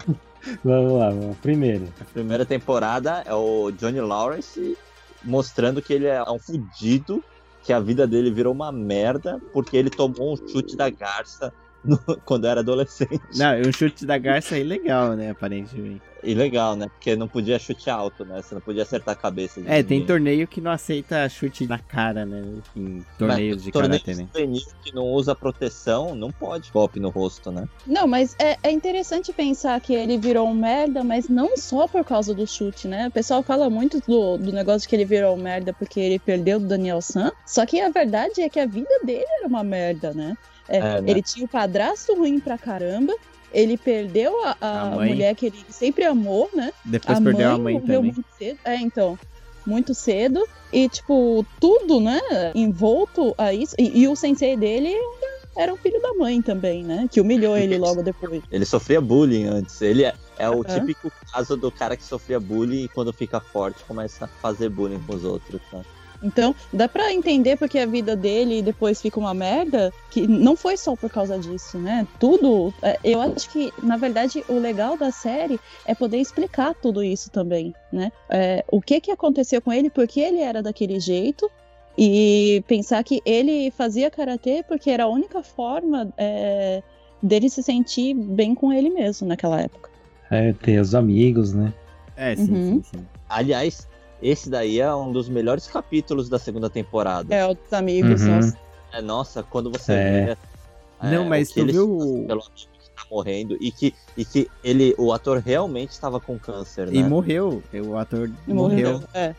Vamos lá, vamos. Primeiro. A primeira temporada é o Johnny Lawrence mostrando que ele é um fudido, que a vida dele virou uma merda porque ele tomou um chute da garça no- quando era adolescente. Não, e um chute da garça aí legal, né? Aparentemente. E legal, né? Porque não podia chute alto, né? Você não podia acertar a cabeça. de É, tem ninguém. torneio que não aceita chute na cara, né? Em torneios Mas de torneio karatê, né? juvenil que não usa proteção, não pode golpe no rosto, né? Não, mas é, é interessante pensar que ele virou um merda, mas não só por causa do chute, né? O pessoal fala muito do, do negócio de que ele virou um merda porque ele perdeu do Daniel San. Só que a verdade é que a vida dele era uma merda, né? É, É, né? Ele tinha o padrasto ruim pra caramba. Ele perdeu a, a A mãe. mulher que ele sempre amou, né? Depois perdeu a mãe morreu também. muito cedo. É, então. Muito cedo. E, tipo, tudo, né? Envolto a isso. E, e o sensei dele era o filho da mãe também, né? Que humilhou ele logo depois. Ele sofria bullying antes. Ele é, é o típico caso do cara que sofria bullying e quando fica forte começa a fazer bullying com os outros. Né? Então, dá pra entender porque a vida dele depois fica uma merda, que não foi só por causa disso, né? Tudo. é, Eu acho que, na verdade, o legal da série é poder explicar tudo isso também, né? É, o que que aconteceu com ele, por que ele era daquele jeito, e pensar que ele fazia karatê porque era a única forma é, dele se sentir bem com ele mesmo naquela época. É, ter os amigos, né? É, sim, Uhum. sim, sim. Aliás, esse daí é um dos melhores capítulos da segunda temporada. É, os amigos, Uhum. nossa. É, nossa, quando você É. vê. Não, é, mas o que tu ele viu pelo tá morrendo e que, e que ele, o ator realmente estava com câncer, né? E morreu. O ator E morreu. É.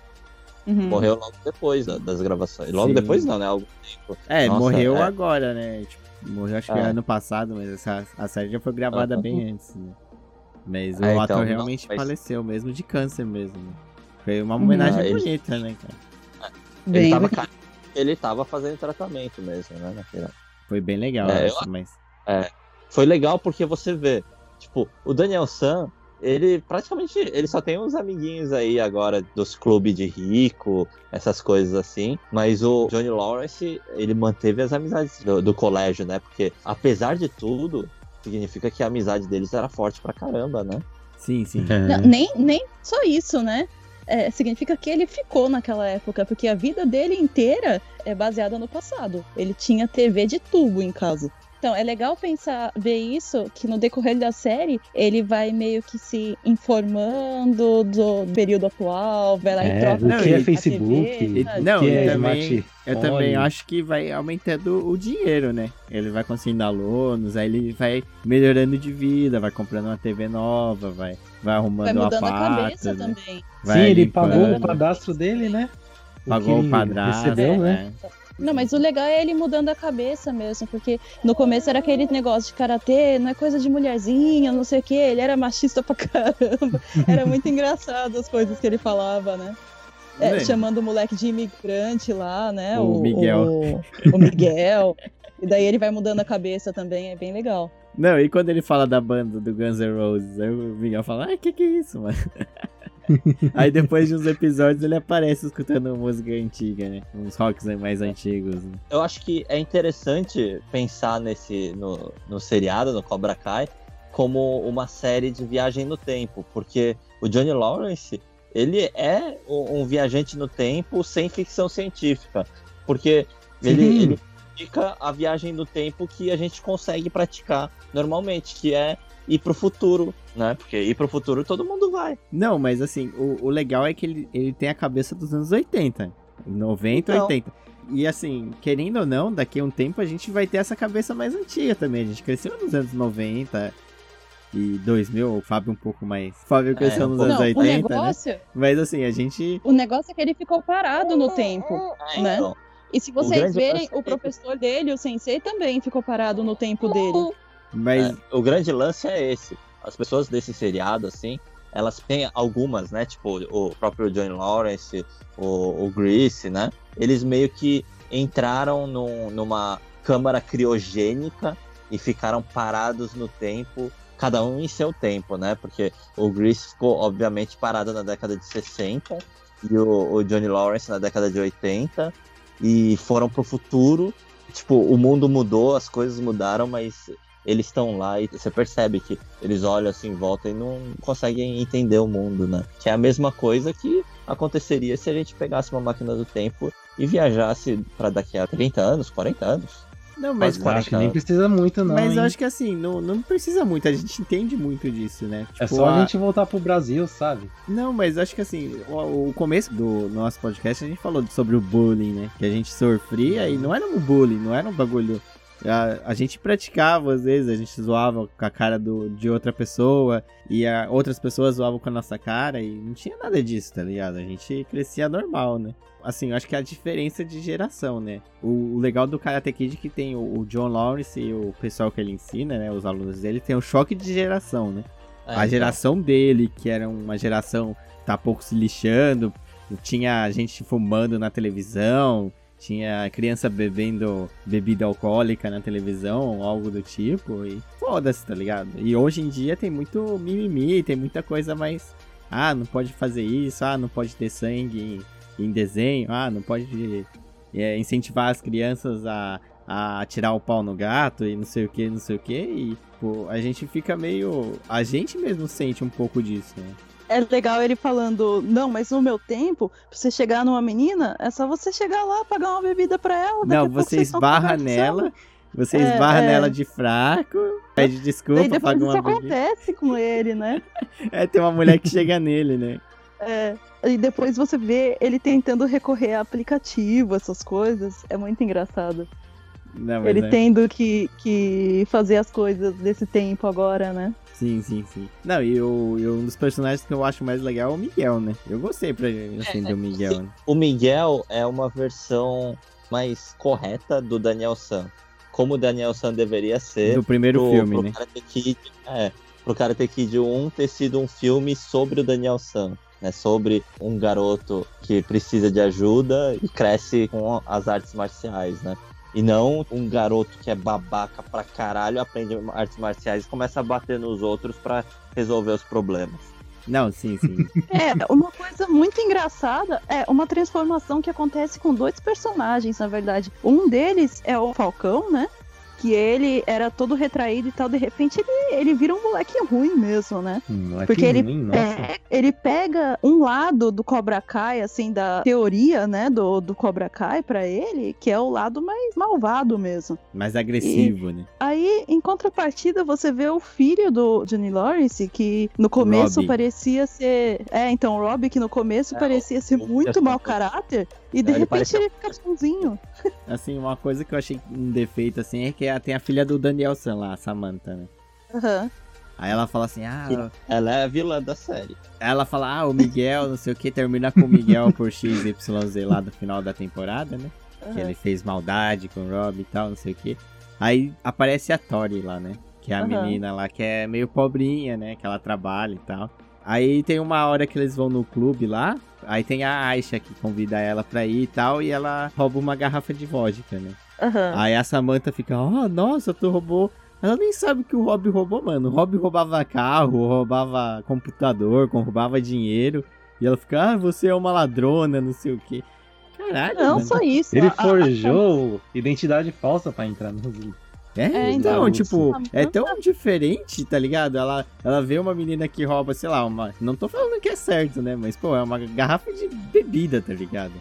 Uhum. Morreu logo depois da- das gravações. Logo Sim. depois não, né? Algum tempo. É, Nossa, morreu é. agora, né? Tipo, morreu acho que É. ano passado, mas essa, a série já foi gravada Aham. bem antes, né? Mas o É, então, ator não, realmente mas- faleceu mesmo de câncer mesmo. Foi uma homenagem Ah, ele- bonita, né, cara? Ele tava, bem- ele tava fazendo tratamento mesmo, né? naquela- Foi bem legal, É, eu mas. Foi legal porque você vê, tipo, o Daniel San, ele praticamente, ele só tem uns amiguinhos aí agora dos clubes de rico, essas coisas assim, mas o Johnny Lawrence, ele manteve as amizades do, do colégio, né? Porque apesar de tudo, significa que a amizade deles era forte pra caramba, né? Sim, sim. É. Não, nem, nem só isso, né? É, significa que ele ficou naquela época, porque a vida dele inteira é baseada no passado. Ele tinha TV de tubo em casa. Então, é legal pensar, ver isso, que no decorrer da série, ele vai meio que se informando do período atual, vai lá e É, troca o Não, que e- é Facebook, E- não, que eu é também, eu também acho que vai aumentando o dinheiro, né? Ele vai conseguindo alunos, aí ele vai melhorando de vida, vai comprando uma TV nova, vai, vai arrumando vai uma mudando a pata, cabeça né? também. Vai Sim, ele limpando, pagou o cadastro dele, né? pagou que o ele padrasto, Recebeu, né? né? Não, mas o legal é ele mudando a cabeça mesmo, porque no começo era aquele negócio de karatê, não é coisa de mulherzinha, não sei o que, ele era machista pra caramba. Era muito engraçado as coisas que ele falava, né? É, chamando o moleque de imigrante lá, né? O Miguel. O, o Miguel. E daí ele vai mudando a cabeça também, é bem legal. Não, e quando ele fala da banda do Guns N' Roses, aí o Miguel fala, ai, que que é isso, mano? aí depois de uns episódios ele aparece escutando música antiga, né? Uns rocks mais antigos. Né? Eu acho que é interessante pensar nesse no, no seriado, no Cobra Kai, como uma série de viagem no tempo, porque o Johnny Lawrence, ele é um, viajante no tempo sem ficção científica, porque ele, ele pratica a viagem no tempo que a gente consegue praticar normalmente, que é ir pro futuro, né? Porque ir pro futuro todo mundo vai. Não, mas assim, o, o legal é que ele, ele tem a cabeça dos anos 80, 90, Então. 80. E assim, querendo ou não, daqui a um tempo a gente vai ter essa cabeça mais antiga também. A gente cresceu nos anos 90 e 2000, o Fábio um pouco mais. O Fábio cresceu um nos anos Não, 80, o né? negócio, Mas assim, a gente. o negócio é que ele ficou parado no tempo. É, Né? então. E se O vocês grande verem, lance o é- professor dele, o sensei, também ficou parado no tempo dele. Mas É, o grande lance é esse. As pessoas desse seriado, assim, elas têm algumas, né? Tipo, o próprio Johnny Lawrence, o, o Grease, né? Eles meio que entraram num, numa câmara criogênica e ficaram parados no tempo, cada um em seu tempo, né? Porque o Grease ficou, obviamente, parado na década de 60 e o, o Johnny Lawrence na década de 80 e foram pro futuro. Tipo, o mundo mudou, as coisas mudaram, mas eles estão lá e você percebe que eles olham assim em volta e não conseguem entender o mundo, né? Que é a mesma coisa que aconteceria se a gente pegasse uma máquina do tempo e viajasse para daqui a 30 anos, 40 anos. Não, mas, Eu acho que nem precisa muito, não. mas hein? eu acho que assim, não, não precisa muito, a gente entende muito disso, né? É Tipo, só a- a gente voltar pro Brasil, sabe? Não, mas acho que assim, o, o começo do nosso podcast a gente falou sobre o bullying, né? Que a gente sofria e não era um bullying, não era um bagulho. A, a gente praticava, às vezes, a gente zoava com a cara do, de outra pessoa e a, outras pessoas zoavam com a nossa cara e não tinha nada disso, tá ligado? A gente crescia normal, né? Assim, eu acho que é a diferença de geração, né? O, o legal do Karate Kid é que tem o, o John Lawrence e o pessoal que ele ensina, né? Os alunos dele, tem um choque de geração, né? É, a geração dele, que era uma geração tá pouco se lixando, tinha gente fumando na televisão, tinha criança bebendo bebida alcoólica na televisão, algo do tipo, e foda-se, tá ligado? E hoje em dia tem muito mimimi, tem muita coisa mais. Ah, não pode fazer isso, ah, não pode ter sangue em, em desenho, ah, não pode é, incentivar as crianças a, a tirar o pau no gato e não sei o que, não sei o que, e pô, a gente fica meio. A gente mesmo sente um pouco disso, né? É legal ele falando, não, mas no meu tempo, pra você chegar numa menina, é só você chegar lá, pagar uma bebida pra ela. Não, você esbarra nela, você É, esbarra é. nela de fraco, pede desculpa, paga isso uma bebida. acontece com ele, né? É, tem uma mulher que chega nele, né? É, e depois você vê ele tentando recorrer a aplicativo, essas coisas. É muito engraçado. Não, ele é- tendo que, que fazer as coisas desse tempo agora, né? Sim, sim, sim. Não, e, o, e um dos personagens que eu acho mais legal é o Miguel, né? Eu gostei pra, assim, do Miguel, né? O Miguel é uma versão mais correta do Daniel San. Como o Daniel San deveria ser. Do primeiro pro, filme, pro né? Karate Kid, é, pro Karate Kid 1 ter sido um filme sobre o Daniel San. Né, sobre um garoto que precisa de ajuda e cresce com as artes marciais, né? E não um garoto que é babaca pra caralho, aprende artes marciais e começa a bater nos outros pra resolver os problemas. Não, sim, sim. É, uma coisa muito engraçada é uma transformação que acontece com dois personagens, na verdade. Um deles é o Falcão, né? Que ele era todo retraído e tal, de repente ele, ele vira um moleque ruim mesmo, né? É Porque que ele- ruim. É, ele pega um lado do Cobra Kai, assim, da teoria, né, do, do Cobra Kai pra ele, que é o lado mais malvado mesmo. Mais agressivo, né? Aí, em contrapartida, você vê o filho do Johnny Lawrence, que no começo Robbie. parecia ser. É, então, o Robbie, que no começo É, parecia ser muito o- mau caráter, e de ele repente ele fica bonzinho. Assim, uma coisa que eu achei um defeito, assim, é que a- tem a filha do Daniel San lá, a Samantha, né? Aham. Aí ela fala assim, ah... Ela é a vilã da série. Aí ela fala, ah, o Miguel, não sei o que, termina com o Miguel por XYZ lá do final da temporada, né? Que aham. ele fez maldade com o Rob e tal, não sei o que. Aí aparece a Tori lá, né? Que é a Aham. menina lá que é meio pobrinha, né? Que ela trabalha e tal. Aí tem uma hora que eles vão no clube lá. Aí tem a Aisha que convida ela pra ir e tal. E ela rouba uma garrafa de vodka, né? Aham. Aí a Samantha fica, oh, nossa, tu roubou. Ela nem sabe que o Rob roubou, mano. O Rob roubava carro, roubava computador, roubava dinheiro. E ela fica, ah, você é uma ladrona, não sei o que. Caralho, Não mano. só isso. Ele a- a- forjou identidade falsa pra entrar no É, É, então, então, tipo, é tão diferente, tá ligado? Ela, ela vê uma menina que rouba, sei lá, uma. Não tô falando que é certo, né? Mas, pô, é uma garrafa de bebida, tá ligado?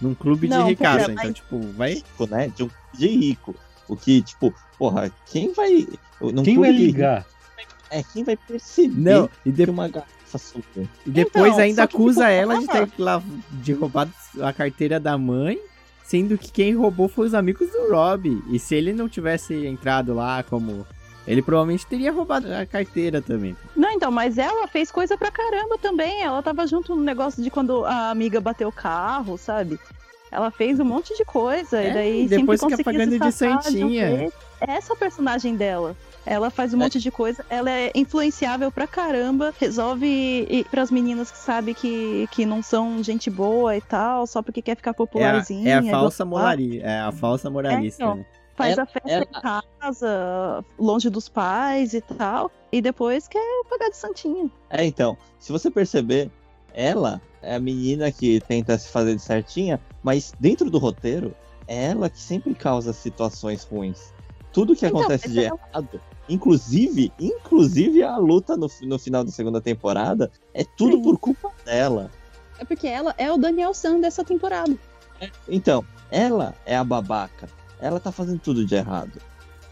Num clube Não, de ricaça. pera, Então, mas- tipo, vai. Rico, né? De um de rico. O que, tipo, porra, quem vai. num Quem clube vai de ligar? É, quem vai perceber Não, e, de- que uma garrafa suja. e depois Então, ainda que, acusa tipo, ela de ter lá, de roubado a carteira da mãe. Sendo que quem roubou foi os amigos do Rob. E se ele não tivesse entrado lá como. Ele provavelmente teria roubado a carteira também. Não, então, mas ela fez coisa pra caramba também. Ela tava junto no negócio de quando a amiga bateu o carro, sabe? Ela fez um monte de coisa É, e daí depois fica pagando de um santinha. jeito. Essa é a personagem dela. Ela faz um monte de coisa, ela é influenciável pra caramba, resolve ir pras meninas que sabe que, que não são gente boa e tal, só porque quer ficar É a, popularzinha. é a falsa moralista. É a falsa moralista, então. né? Faz Ela- a festa ela- em casa, longe dos pais e tal, e depois quer pagar de santinha. É, então, se você perceber, ela é a menina que tenta se fazer de certinha, mas dentro do roteiro, é ela que sempre causa situações ruins. Tudo que Então, acontece de errado, inclusive, inclusive a luta no, no final da segunda temporada, é tudo Sim. por culpa dela. É porque ela é o Daniel San dessa temporada. Então, ela é a babaca. Ela tá fazendo tudo de errado.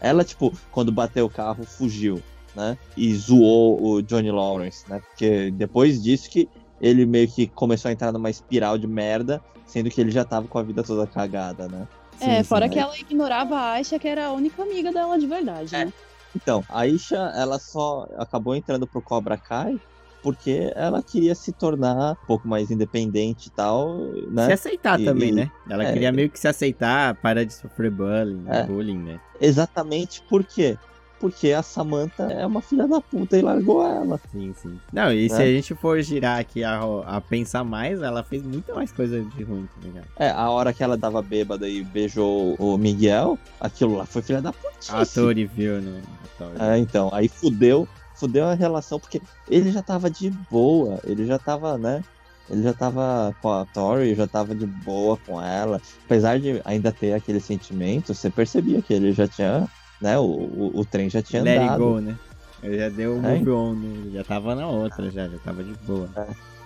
Ela, tipo, quando bateu o carro, fugiu, né? E zoou o Johnny Lawrence, né? Porque depois disso que ele meio que começou a entrar numa espiral de merda, sendo que ele já tava com a vida toda cagada, né? É, Sim, fora sim. que ela ignorava a Aisha, que era a única amiga dela de verdade, É. né? Então, a Isha, ela só acabou entrando pro Cobra Kai porque ela queria se tornar um pouco mais independente e tal, né? Se aceitar E- também, e- né? Ela é. queria meio que se aceitar, parar de sofrer bullying, É. bullying, né? Exatamente por quê? Porque a Samantha é uma filha da puta e largou ela. Sim, sim. Não, e se Né? a gente for girar aqui a, a pensar mais, ela fez muito mais coisa de ruim, tá ligado? É, a hora que ela tava bêbada e beijou o Miguel, aquilo lá foi filha da putice. A Tori viu, né? Tori. É, então, aí fudeu, fudeu a relação, porque ele já tava de boa, ele já tava, né? Ele já tava com a Tori, já tava de boa com ela. Apesar de ainda ter aquele sentimento, você percebia que ele já tinha, né? O, o, o trem já tinha Let andado. go, né? Eu já deu o É. move on, né? Ele Já tava na outra, já, já tava de boa.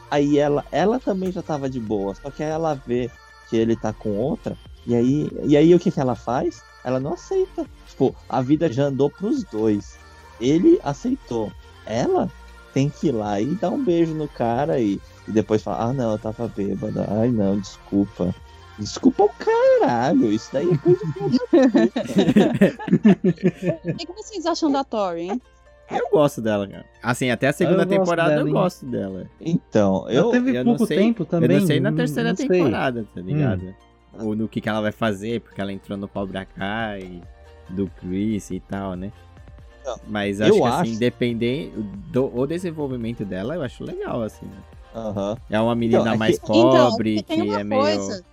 Aí ela, ela também já tava de boa, só que aí ela vê que ele tá com outra, e aí, e aí o que que ela faz? Ela não aceita. Tipo, a vida já andou pros dois. Ele aceitou. Ela tem que ir lá e dar um beijo no cara e, e depois falar, ah não, eu tava bêbada. Ai não, desculpa. Desculpa o caralho, isso daí é coisa de O que, vocês acham da Tori, hein? Eu gosto dela, cara. Assim, até a segunda Eu temporada dela, eu hein? gosto dela. Então, eu. Ela teve eu não pouco sei- tempo também. eu não sei na terceira não sei. temporada, tá ligado? Ou no que, que ela vai fazer, porque ela entrou no Cobra Kai, do Chris e tal, né? Não, Mas eu acho que acho- assim, dependendo do o desenvolvimento dela, eu acho legal, assim. né? Aham. É uma menina Então, é mais que- pobre, Então, que uma é meio. coisa. E-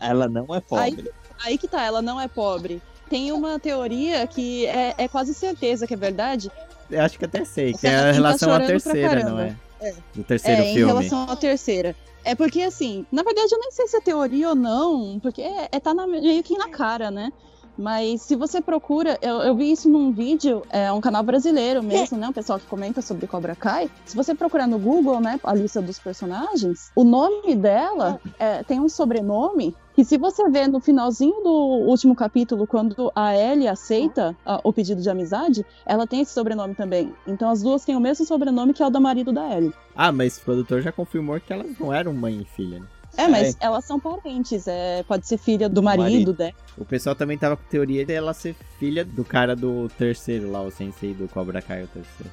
Ela não é pobre. Aí que tá, ela não é pobre. Tem uma teoria que é, é quase certeza que é verdade. Eu acho que até sei, que é a menina relação à terceira, não é? É. Do terceiro é, em filme. relação à terceira. É porque, assim, na verdade eu nem sei se é teoria ou não, porque é, é tá na- meio que na cara, né? Mas se você procura, eu, eu vi isso num vídeo, é um canal brasileiro mesmo, né? O pessoal que comenta sobre Cobra Kai. Se você procurar no Google, né, a lista dos personagens, o nome dela é, tem um sobrenome que se você ver no finalzinho do último capítulo, quando a Ellie aceita ah, o pedido de amizade, ela tem esse sobrenome também. Então as duas têm o mesmo sobrenome que é o do marido da Ellie. Ah, mas o produtor já confirmou que elas não eram mãe e filha, né? É, mas É. elas são parentes, é, pode ser filha do marido, Marido. dela. O pessoal também tava com teoria de ela ser filha do cara do terceiro lá, o sensei do Cobra Kai, o terceiro.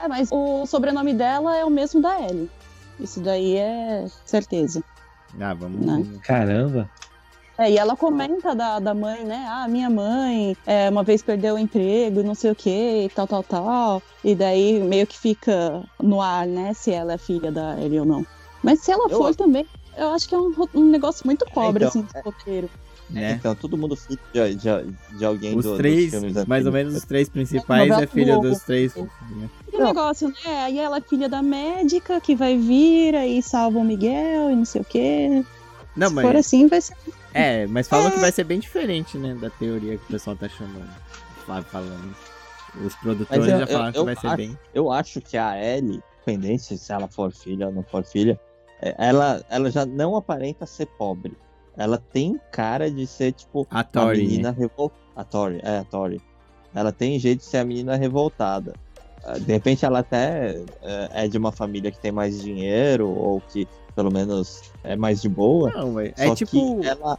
É, mas o sobrenome dela é o mesmo da Ellie. Isso daí é certeza. Ah, vamos né? Caramba. É, e ela comenta da, da mãe, né? Ah, minha mãe é, uma vez perdeu o emprego e não sei o que, tal, tal, tal. E daí meio que fica no ar, né? Se ela é filha da Ellie ou não. Mas se ela Eu- for também, eu acho que é um, um negócio muito pobre, então, assim, de roteiro. né? Então, todo mundo filho de, de, de alguém Os do, dos três, filmes mais ou menos os três principais é filha Globo. dos três. né? E o Não. negócio, né? Aí ela é filha da médica que vai vir aí salva o Miguel e não sei o quê. Não, Se mas. for assim, vai ser. É, mas falam que vai ser bem diferente, né? Da teoria que o pessoal tá chamando. Flávio falando. Os produtores eu- já falaram eu- que eu vai ser acho- bem. Eu acho que a Ellie, independente se ela for filha ou não for filha, é, ela, ela já não aparenta ser pobre. Ela tem cara de ser, tipo, A Tori. menina revoltada. A Tori, é, a Tori. Ela tem jeito de ser a menina revoltada. Ah, De repente ela até é, é de uma família que tem mais dinheiro, ou que pelo menos é mais de boa. Não, é, Só é tipo. ela,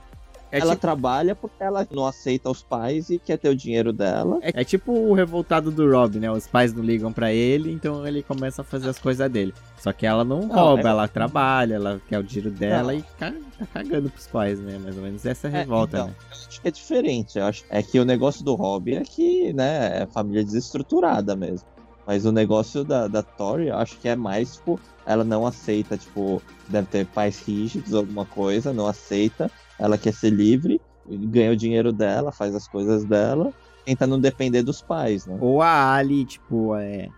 É ela tipo- trabalha porque ela não aceita os pais e quer ter o dinheiro dela. É, é tipo o revoltado do Rob, né? Os pais não ligam pra ele, então ele começa a fazer as coisas dele. Só que ela não, Não, rouba, é- ela trabalha, ela quer o dinheiro dela Não. e tá cagando pros pais, né? Mais ou menos essa É, revolta, então, né? eu acho que é diferente. Eu acho é que o negócio do Rob é que, né, é família desestruturada mesmo. Mas o negócio da, da Tori, eu acho que é mais, tipo, ela não aceita, tipo, deve ter pais rígidos, alguma coisa, não aceita, ela quer ser livre, ganha o dinheiro dela, faz as coisas dela, tenta não depender dos pais, né? Ou a Ali, tipo, é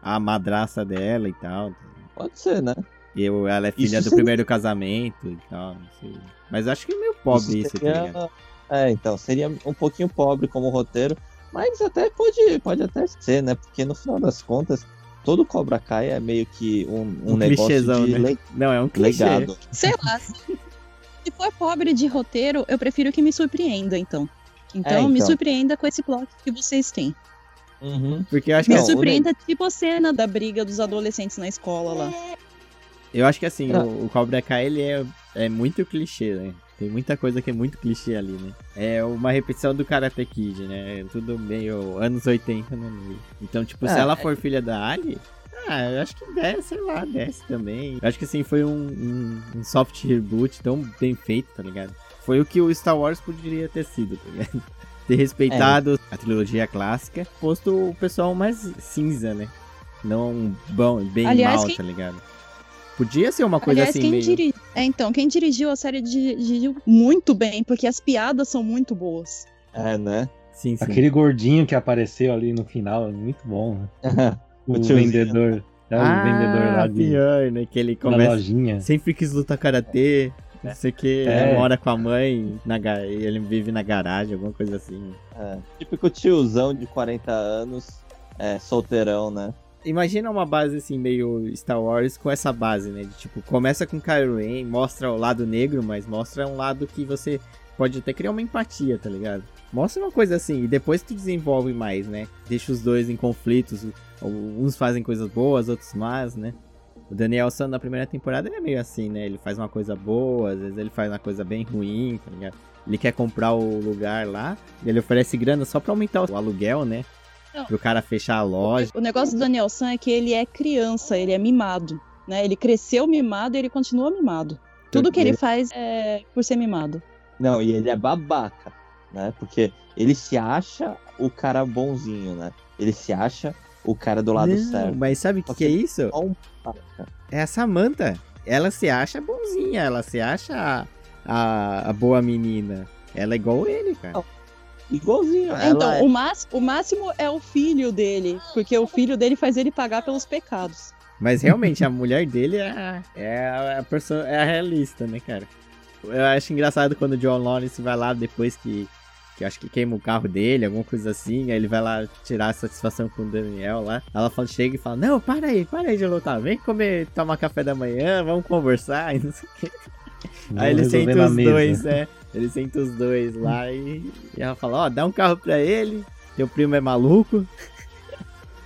a madraça dela e tal. Pode ser, né? E eu- ela é filha Isso do seria- primeiro casamento e tal, não sei. Mas acho que é meio pobre isso, tá seria- ligado? É, então, seria um pouquinho pobre como roteiro, mas até pode, pode até ser, né? Porque no final das contas, todo Cobra Kai é meio que um, um, Um negócio clichêzão, de né? le- Não, é um clichê. legado. Sei lá. Se for pobre de roteiro, eu prefiro que me surpreenda, então. Então, É, me então. surpreenda com esse plot que vocês têm. Uhum. Porque eu acho que Me o surpreenda, tipo a cena da briga dos adolescentes na escola lá. Eu acho que assim, Ah. o, o Cobra Kai ele é, é muito clichê, né? Tem muita coisa que é muito clichê ali, né? É uma repetição do Karate Kid, né? É Tudo meio anos 80, né? Então, tipo, se É, ela for filha da Ali, ah, eu acho que desce, sei lá, desce também. Eu acho que assim, foi um, um, um soft reboot tão bem feito, tá ligado? Foi o que o Star Wars poderia ter sido, tá ligado? Ter respeitado a trilogia clássica, posto o pessoal mais cinza, né? Não bom, bem Aliás, mal, quem- tá ligado? Podia ser uma coisa Aliás, assim quem meio... diri- É, então, quem dirigiu a série di- dirigiu muito bem, porque as piadas são muito boas. É, né? Sim, sim. Aquele gordinho que apareceu ali no final é muito bom, né? O, O tiozinho. vendedor. É o ah, vendedor lá de, pior, né? Que ele começa... lojinha. Sempre quis lutar karatê, não sei o que, É. mora com a mãe, na ele vive na garagem, alguma coisa assim. É. Típico tiozão de 40 anos, é, solteirão, né? Imagina uma base assim, meio Star Wars com essa base, né? De, tipo, começa com Kylo Ren, mostra o lado negro, mas mostra um lado que você pode até criar uma empatia, tá ligado? Mostra uma coisa assim, e depois tu desenvolve mais, né? Deixa os dois em conflitos, uns fazem coisas boas, outros más, né? O Daniel San na primeira temporada ele é meio assim, né? Ele faz uma coisa boa, às vezes ele faz uma coisa bem ruim, tá ligado? Ele quer comprar o lugar lá, e ele oferece grana só pra aumentar o aluguel, né? Não. Pro cara fechar a loja. O negócio do Daniel San é que ele é criança, ele é mimado. Né? Ele cresceu mimado e ele continua mimado. Tudo que ele Ele- faz é por ser mimado. Não, e ele é babaca, né? Porque ele se acha o cara bonzinho, né? Ele se acha o cara do lado Não, certo. Mas sabe o que, que é isso? Um. É a Samantha. Ela se acha bonzinha, ela se acha a, a, a boa menina. Ela é igual ele, cara. Igualzinho. É, então, é- o, más- o máximo é o filho dele, porque o filho dele faz ele pagar pelos pecados. Mas realmente, a mulher dele é, a- é, a, a pessoa, é a realista, né, cara? Eu acho engraçado quando o John Lawrence vai lá depois que, que acho que queima o carro dele, alguma coisa assim, aí ele vai lá tirar a satisfação com o Daniel lá. Ela fala, chega e fala, não, para aí, para aí de lutar, vem comer, tomar café da manhã, vamos conversar, e não sei o. Aí ele senta os dois, é. Ele senta os dois lá e, e ela fala, ó, dá um carro pra ele, teu primo é maluco.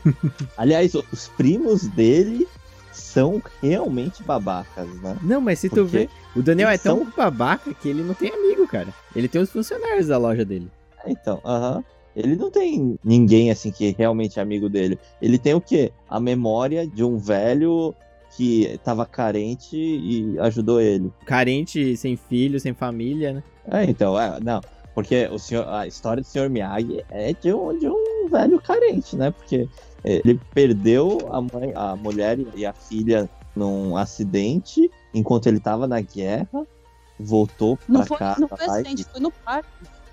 Aliás, os primos dele são realmente babacas, né? Não, mas se tu Porque vê, o Daniel é tão são- babaca que ele não tem amigo, cara. Ele tem os funcionários da loja dele. Então, aham. Ele não tem ninguém assim que é realmente amigo dele. Ele tem o quê? A memória de um velho que tava carente e ajudou ele. Carente, sem filho, sem família, né? É, então, é, não. Porque o senhor, a história do Sr. Miyagi é de um, de um velho carente, né? Porque ele perdeu a mãe, a mulher e a filha num acidente enquanto ele tava na guerra, voltou Não foi, casa. não foi e- acidente, foi no parto.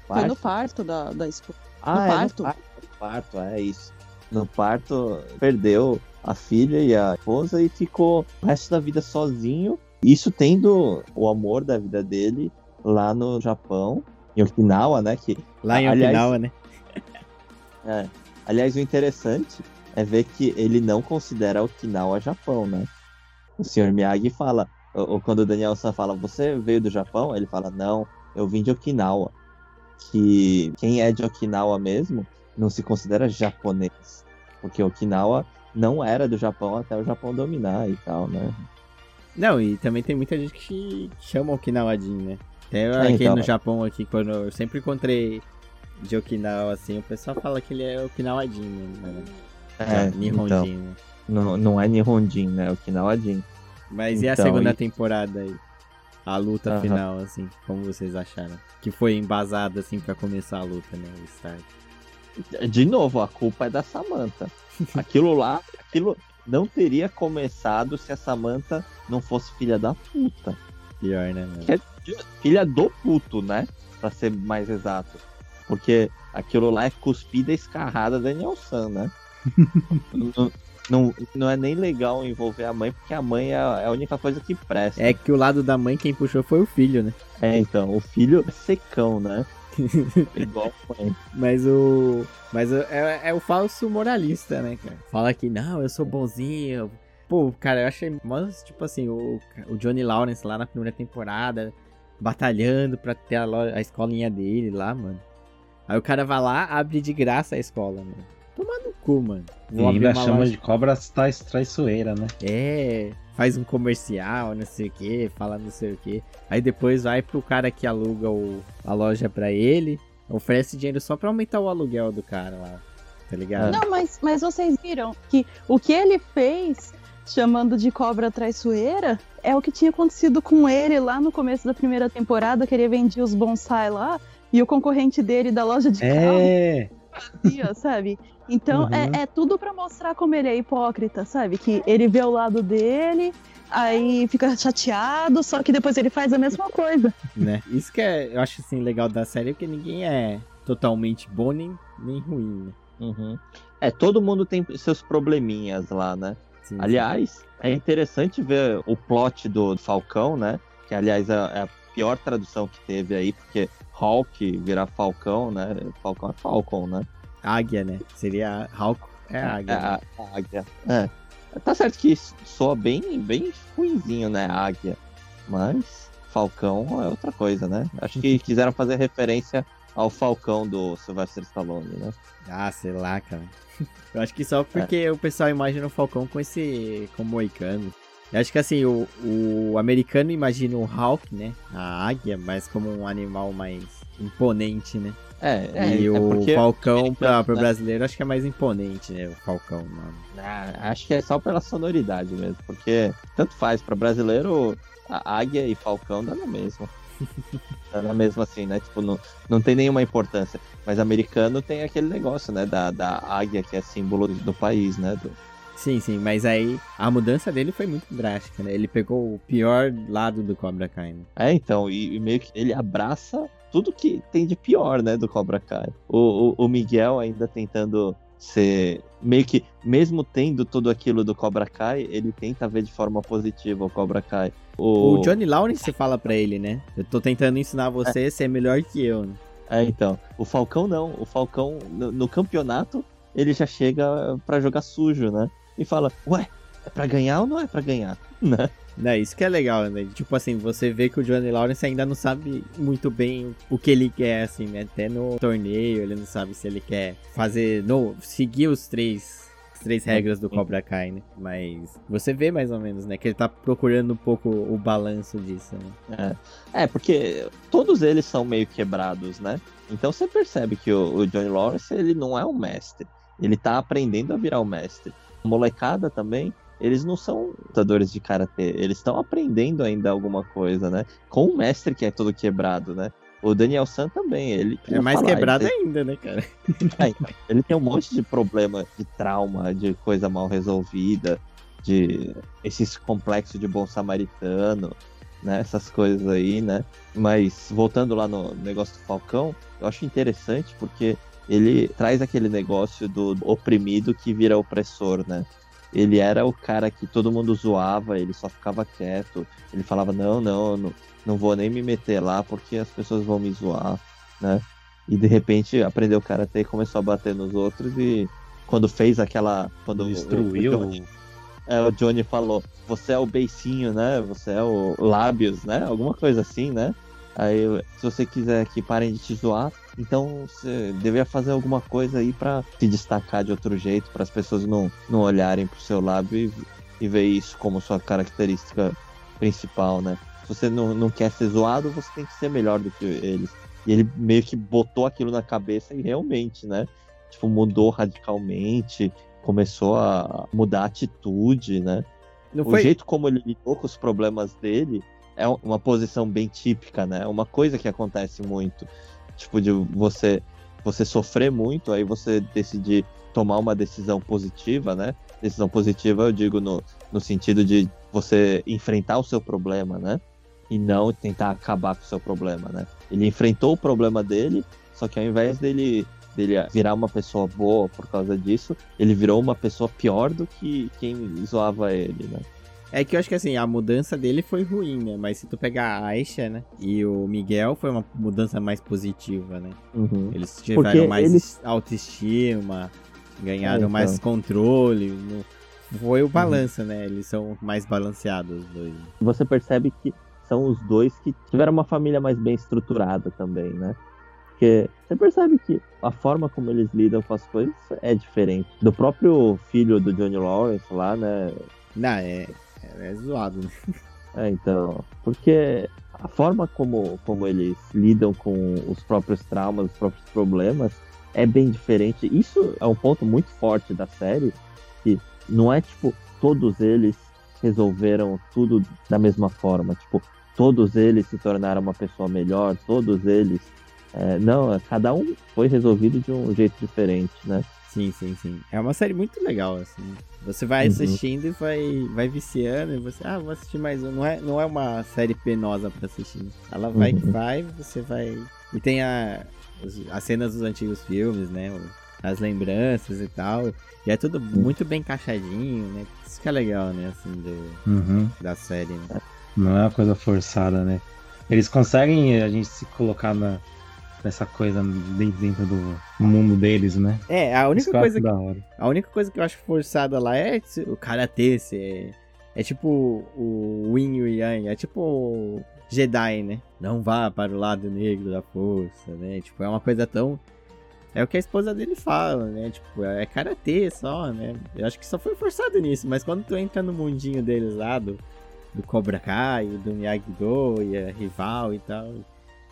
Foi no parto da, da esposa. Ah, no é, parto. No parto, no parto, é isso. No parto, perdeu a filha e a esposa e ficou o resto da vida sozinho. Isso tendo o amor da vida dele lá no Japão, em Okinawa, né? Que, Lá em Aliás- Okinawa, né? é. Aliás, o interessante é ver que ele não considera Okinawa Japão, né? O Sr. Miyagi fala, ou, ou quando o Daniel San fala, você veio do Japão? Ele fala, não, eu vim de Okinawa. Que quem é de Okinawa mesmo não se considera japonês. Porque Okinawa não era do Japão até o Japão dominar e tal, né? Não, e também tem muita gente que chama Okinawa Jin, né? Até É, aqui então. no Japão, aqui, quando eu sempre encontrei de Okinawa, assim, o pessoal fala que ele é Okinawadinho, né? É, Nihonjin, então, né? não, não é Nihonjin, né? É Okinawa-jin. Mas e a Então, segunda e- temporada aí? A luta Aham. final, assim, como vocês acharam? Que foi embasada, assim, pra começar a luta, né? O start. De novo, a culpa é da Samantha. Aquilo lá, aquilo não teria começado se a Samantha não fosse filha da puta. Pior, né, mano? Que- Filha do puto, né? Pra ser mais exato. Porque aquilo lá é cuspida e escarrada da Nelson, né? Não, não, não é nem legal envolver a mãe, porque a mãe é a é a única coisa que presta. É que o lado da mãe, quem puxou foi o filho, né? É, então, o filho é secão, né? Igual mãe. Mas o. Mas o- é, é o falso moralista, né, cara? Fala que, não, eu sou bonzinho. Pô, cara, eu achei. Mas, tipo assim, o, o Johnny Lawrence lá na primeira temporada, batalhando pra ter a, a escolinha dele lá, mano. Aí o cara vai lá, abre de graça a escola, mano. Toma no cu, mano. Vou ainda chama loja- de cobra trai- traiçoeira, né? É, faz um comercial, não sei o que, fala não sei o que. Aí depois vai pro cara que aluga o, a loja pra ele, oferece dinheiro só pra aumentar o aluguel do cara lá, tá ligado? Não, mas, mas vocês viram que o que ele fez, chamando de cobra traiçoeira, é o que tinha acontecido com ele lá no começo da primeira temporada, que ele vendia os bonsai lá, e o concorrente dele da loja de carro É, fazia, sabe? Então Uhum. é, é tudo pra mostrar como ele é hipócrita, sabe? Que ele vê o lado dele, aí fica chateado, só que depois ele faz a mesma coisa. Né? Isso que é, eu acho assim legal da série, porque ninguém é totalmente bom nem, nem ruim, né? Uhum. É, todo mundo tem seus probleminhas lá, né? Sim, Aliás, é interessante ver o plot do Falcão, né? Que, aliás, é é a pior tradução que teve aí, porque Hulk virar Falcão, né? Falcão é Falcon, né? Águia, né? Seria Hulk, é águia. É, né? a, águia. É. Tá certo que soa bem, bem ruimzinho, né? Águia. Mas Falcão é outra coisa, né? Acho que quiseram fazer referência ao Falcão do Sylvester Stallone, né? Ah, sei lá, cara. Eu acho que só porque o pessoal imagina o Falcão com esse. com moicano. Eu acho que assim, o, o americano imagina o Hulk, né? A águia, mas como um animal mais imponente, né? É, é, e é o Falcão, pra, pro né? brasileiro, acho que é mais imponente, né? O Falcão, mano. Ah, acho que é só pela sonoridade mesmo, porque tanto faz, pra brasileiro, a águia e falcão dá na mesma. dá na mesma assim, né? Tipo, não, não tem nenhuma importância. Mas americano tem aquele negócio, né? Da, da águia que é símbolo do país, né? Do- Sim, sim, mas aí a mudança dele foi muito drástica, né? Ele pegou o pior lado do Cobra Kai, né? É, então, e, e meio que ele abraça tudo que tem de pior, né? Do Cobra Kai. O, o, o Miguel ainda tentando ser. Meio que, mesmo tendo tudo aquilo do Cobra Kai, ele tenta ver de forma positiva o Cobra Kai. O Johnny Lawrence fala pra ele, né? Eu tô tentando ensinar você a ser melhor que eu, né? É, então. O Falcão não. O Falcão, no, no campeonato, ele já chega pra jogar sujo, né? E fala, ué, é pra ganhar ou não é pra ganhar? Né? Né, isso que é legal, né? Tipo assim, você vê que o Johnny Lawrence ainda não sabe muito bem o que ele quer, assim, né? Até no torneio ele não sabe se ele quer fazer, no, seguir os três, as três regras do Cobra Kai, né? Mas você vê mais ou menos, né? Que ele tá procurando um pouco o balanço disso, né? É, porque todos eles são meio quebrados, né? Então você percebe que o, o Johnny Lawrence, ele não é um mestre. Ele tá aprendendo a virar o mestre. Molecada também, eles não são lutadores de karatê. Eles estão aprendendo ainda alguma coisa, né? Com o mestre que é todo quebrado, né? O Daniel San também, ele... É mais falar, quebrado ele ainda, né, cara? É, ele tem um monte de problema de trauma, de coisa mal resolvida, de esses complexos de bom samaritano, né? Essas coisas aí, né? Mas voltando lá no negócio do Falcão, eu acho interessante porque ele traz aquele negócio do oprimido que vira opressor, né? Ele era o cara que todo mundo zoava, ele só ficava quieto. Ele falava, não, não, não, não vou nem me meter lá porque as pessoas vão me zoar, né? E de repente aprendeu karatê e começou a bater nos outros e quando fez aquela. Quando o- Destruiu. o, é, o Johnny falou, você é o beicinho, né? Você é o lábios, né? Alguma coisa assim, né? Aí, se você quiser que parem de te zoar, então você deveria fazer alguma coisa aí pra se destacar de outro jeito, para as pessoas não, não olharem pro seu lábio e, e ver isso como sua característica principal, né? Se você não, não quer ser zoado, você tem que ser melhor do que eles. E ele meio que botou aquilo na cabeça e realmente, né? Tipo, mudou radicalmente, começou a mudar a atitude, né? Não o foi... jeito como ele lidou com os problemas dele é uma posição bem típica, né? É uma coisa que acontece muito. Tipo, de você, você sofrer muito, aí você decidir tomar uma decisão positiva, né? Decisão positiva eu digo no, no sentido de você enfrentar o seu problema, né? E não tentar acabar com o seu problema, né? Ele enfrentou o problema dele, só que ao invés dele, dele virar uma pessoa boa por causa disso, ele virou uma pessoa pior do que quem zoava ele, né? É que eu acho que assim, a mudança dele foi ruim, né? Mas se tu pegar a Aisha, né? E o Miguel foi uma mudança mais positiva, né? Uhum. Eles tiveram Porque mais eles- autoestima, ganharam É, então. mais controle. Foi o balanço, né? Eles são mais balanceados os dois. Você percebe que são os dois que tiveram uma família mais bem estruturada também, né? Porque você percebe que a forma como eles lidam com as coisas é diferente. Do próprio filho do Johnny Lawrence lá, né? Não, é, é, zoado, né? É, então, porque a forma como, como eles lidam com os próprios traumas, os próprios problemas, é bem diferente. Isso é um ponto muito forte da série, que não é tipo, todos eles resolveram tudo da mesma forma, tipo, todos eles se tornaram uma pessoa melhor, todos eles. é, não, cada um foi resolvido de um jeito diferente, né? Sim, sim, sim. É uma série muito legal, assim. Você vai Uhum. assistindo e vai, vai viciando e você, ah, vou assistir mais um. Não é, não é uma série penosa pra assistir. Ela vai que Uhum. vai, você vai. E tem a, as cenas dos antigos filmes, né? As lembranças e tal. E é tudo muito bem encaixadinho, né? Isso que é legal, né? Assim, do, Uhum. da série, né? Não é uma coisa forçada, né? Eles conseguem a gente se colocar na, nessa coisa dentro, dentro do mundo deles, né? É, a única coisa que. A única coisa que eu acho forçada lá é o karatê, se é, é tipo o Yin e o Yang, é tipo o Jedi, né? Não vá para o lado negro da força, né? Tipo, é uma coisa tão. É o que a esposa dele fala, né? Tipo, é karatê só, né? Eu acho que só foi forçado nisso, mas quando tu entra no mundinho deles lá, do, do Cobra Kai, do Miyagi-Do e rival e tal,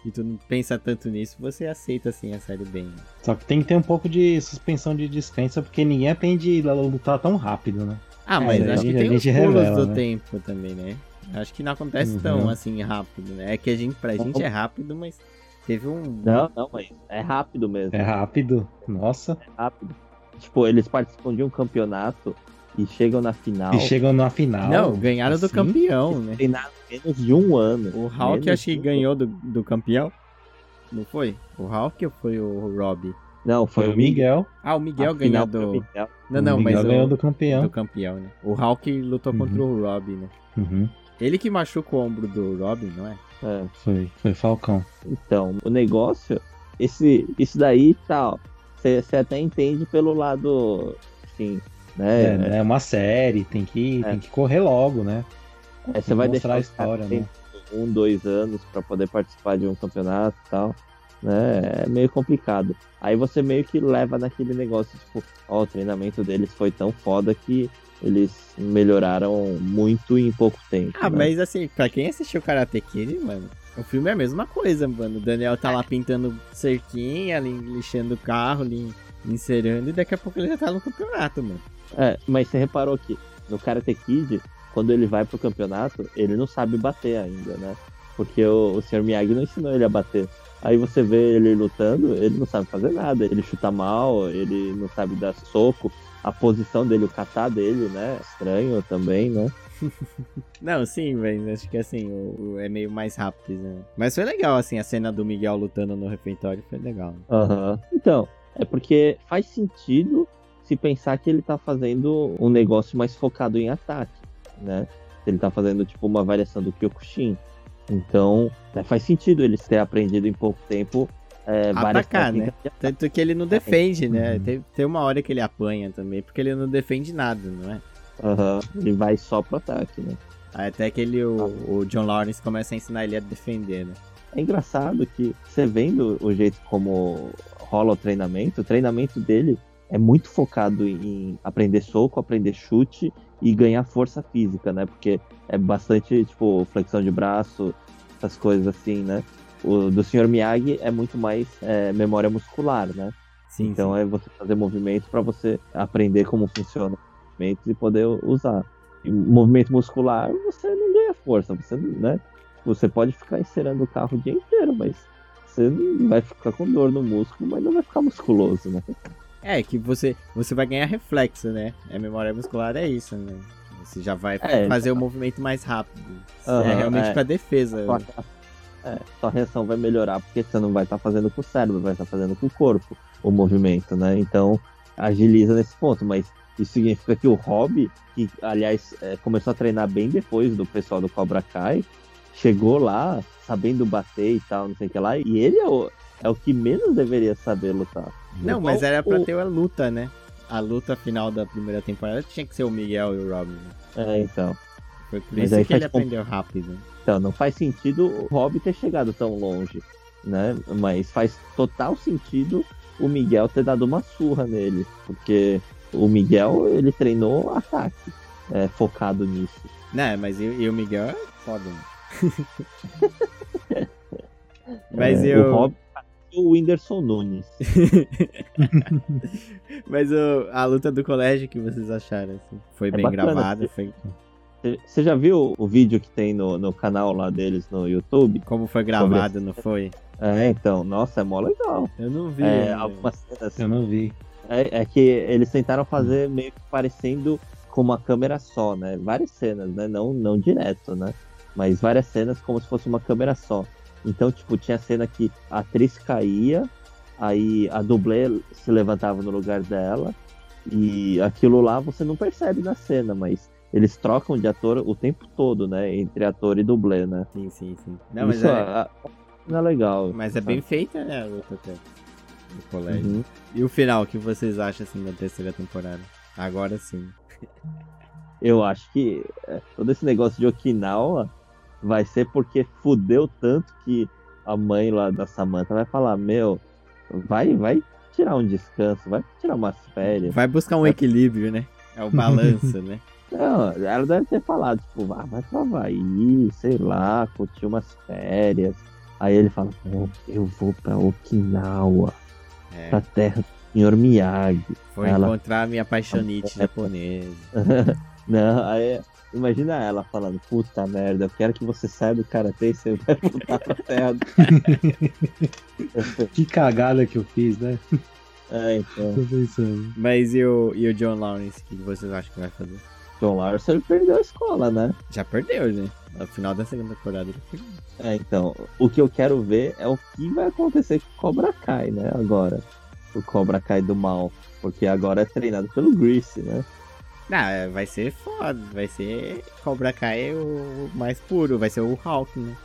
e tu não pensa tanto nisso, você aceita assim a série bem. Só que tem que ter um pouco de suspensão de descrença, porque ninguém aprende a lutar tão rápido, né? Ah, É, mas a acho que tem os pulos revela, do né? tempo também, né? Acho que não acontece Uhum. tão assim rápido, né? É que a gente, pra gente é rápido, mas teve um. Não, não, mas é rápido mesmo. É rápido. Nossa. rápido. Tipo, eles participam de um campeonato e chegam na final. E chegam na final. Não, ganharam do assim? campeão, né? Treinaram menos de um ano. O Hulk acho que um ganhou do, do campeão. Não foi? O Hulk ou foi o Rob? Não, Foi o Miguel. Ah, o Miguel A ganhou foi do. Miguel. Não, não, o Miguel mas ganhou o, do campeão. do campeão, né? O Hulk lutou Uhum. contra o Rob, né? Uhum. Ele que machuca o ombro do Robin, não é? É, Foi, foi Falcão. Então, o negócio, esse, isso daí tal. Você até entende pelo lado, assim, É, né? é uma série, tem que, É. tem que correr logo, né? É, Você vai deixar a história, né? um, dois anos pra poder participar de um campeonato e tal. Né? É meio complicado. Aí você meio que leva naquele negócio, tipo, ó, o treinamento deles foi tão foda que eles melhoraram muito em pouco tempo. Ah, né? mas assim, pra quem assistiu Karate Kid, mano, o filme é a mesma coisa, mano. O Daniel tá lá pintando cerquinha, ali, lixando o carro, ali, encerando, e daqui a pouco ele já tá no campeonato, mano. É, mas você reparou que no Karate Kid, quando ele vai pro campeonato, ele não sabe bater ainda, né? Porque o, o Sr. Miyagi não ensinou ele a bater. Aí você vê ele lutando, ele não sabe fazer nada. Ele chuta mal, ele não sabe dar soco. A posição dele, o kata dele, né? Estranho também, né? Não, sim, mas acho que assim, o, o- é meio mais rápido, né? Mas foi legal, assim, a cena do Miguel lutando no refeitório foi legal. Aham. Então, é porque faz sentido se pensar que ele tá fazendo um negócio mais focado em ataque, né? Ele tá fazendo, tipo, uma variação do Kyokushin. Então, né, faz sentido eles ter aprendido em pouco tempo é, várias Atacar, né? Tanto que ele não defende, né? Uhum. Tem, tem uma hora que ele apanha também, porque ele não defende nada, não é? Aham. Ele vai só pro ataque, né? Aí Até que ele, o, o John Lawrence começa a ensinar ele a defender, né? É engraçado que você vendo o jeito como rola o treinamento, o treinamento dele é muito focado em aprender soco, aprender chute e ganhar força física, né? Porque é bastante, tipo, flexão de braço, essas coisas assim, né? O do Sr. Miyagi é muito mais é, memória muscular, né? Sim, então sim. é você fazer movimento para você aprender como funciona os movimentos e poder usar. E movimento muscular, você não ganha força, você né? Você pode ficar encerando o carro o dia inteiro, mas você vai ficar com dor no músculo, mas não vai ficar musculoso, né? É, que você, você vai ganhar reflexo, né? A memória muscular é isso, né? Você já vai É, fazer o movimento mais rápido. Aham, é realmente é. pra defesa. Sua, é, sua reação vai melhorar porque você não vai estar fazendo com o cérebro, vai estar fazendo com o corpo o movimento, né? Então agiliza nesse ponto, mas isso significa que o Hobby, que aliás é, começou a treinar bem depois do pessoal do Cobra Kai, chegou lá sabendo bater e tal, não sei o que lá, e ele é o, é o que menos deveria saber lutar. Não, mas era pra o- ter a luta, né? A luta final da primeira temporada tinha que ser o Miguel e o Robin. né? É, então. Foi por Mas isso aí que ele faz com- aprendeu rápido. Então, não faz sentido o Hobby ter chegado tão longe, né? Mas faz total sentido o Miguel ter dado uma surra nele, porque o Miguel, ele treinou ataque, é, focado nisso. Não, mas e, e o Miguel é foda. Né? mas É, eu. O é o Whindersson Nunes. Mas o- a luta do colégio que vocês acharam, assim? Foi bem bacana, gravada, assim. foi. Você- já viu o vídeo que tem no, no canal lá deles no YouTube? Como foi gravado, não foi? É, então, nossa, é mó legal. Eu não vi. É, algumas cenas Eu não vi. É, é que eles tentaram fazer meio que parecendo com uma câmera só, né? Várias cenas, né? Não, não direto, né? Mas várias cenas como se fosse uma câmera só. Então, tipo, tinha cena que a atriz caía, aí a dublê se levantava no lugar dela, e aquilo lá você não percebe na cena, mas eles trocam de ator o tempo todo, né? Entre ator e dublê, né? Sim, sim, sim. Não, mas Isso é, é, é legal. mas é bem feita, né, a luta até. Do colégio. Uhum. E o final, o que vocês acham, assim, da terceira temporada? Agora sim. Eu acho que é, todo esse negócio de Okinawa vai ser porque fudeu tanto que a mãe lá da Samantha vai falar, meu, vai, vai tirar um descanso, vai tirar umas férias. Vai buscar um equilíbrio, né? É o balanço, né? Não, ela deve ter falado, tipo, ah, vai pro Havaí, sei lá, curtir umas férias. Aí ele fala, eu vou pra Okinawa, É, pra terra do Senhor Miyagi. vou ela- encontrar minha paixonite japonesa. Não, aí imagina ela falando, puta merda, eu quero que você saia do karatê e você vai voltar pra terra. do-" Que cagada que eu fiz, né? é, então. Tô pensando. Mas e o, e o John Lawrence, o que vocês acham que vai fazer? John Larson ele perdeu a escola, né? Já perdeu, né? No final da segunda temporada ele perdeu. É, então, o que eu quero ver é o que vai acontecer com o Cobra Kai, né, agora. O Cobra Kai do mal. Porque agora é treinado pelo Grease, né? Ah, é, vai ser foda. Vai ser Cobra Kai o mais puro. Vai ser o Hulk, né?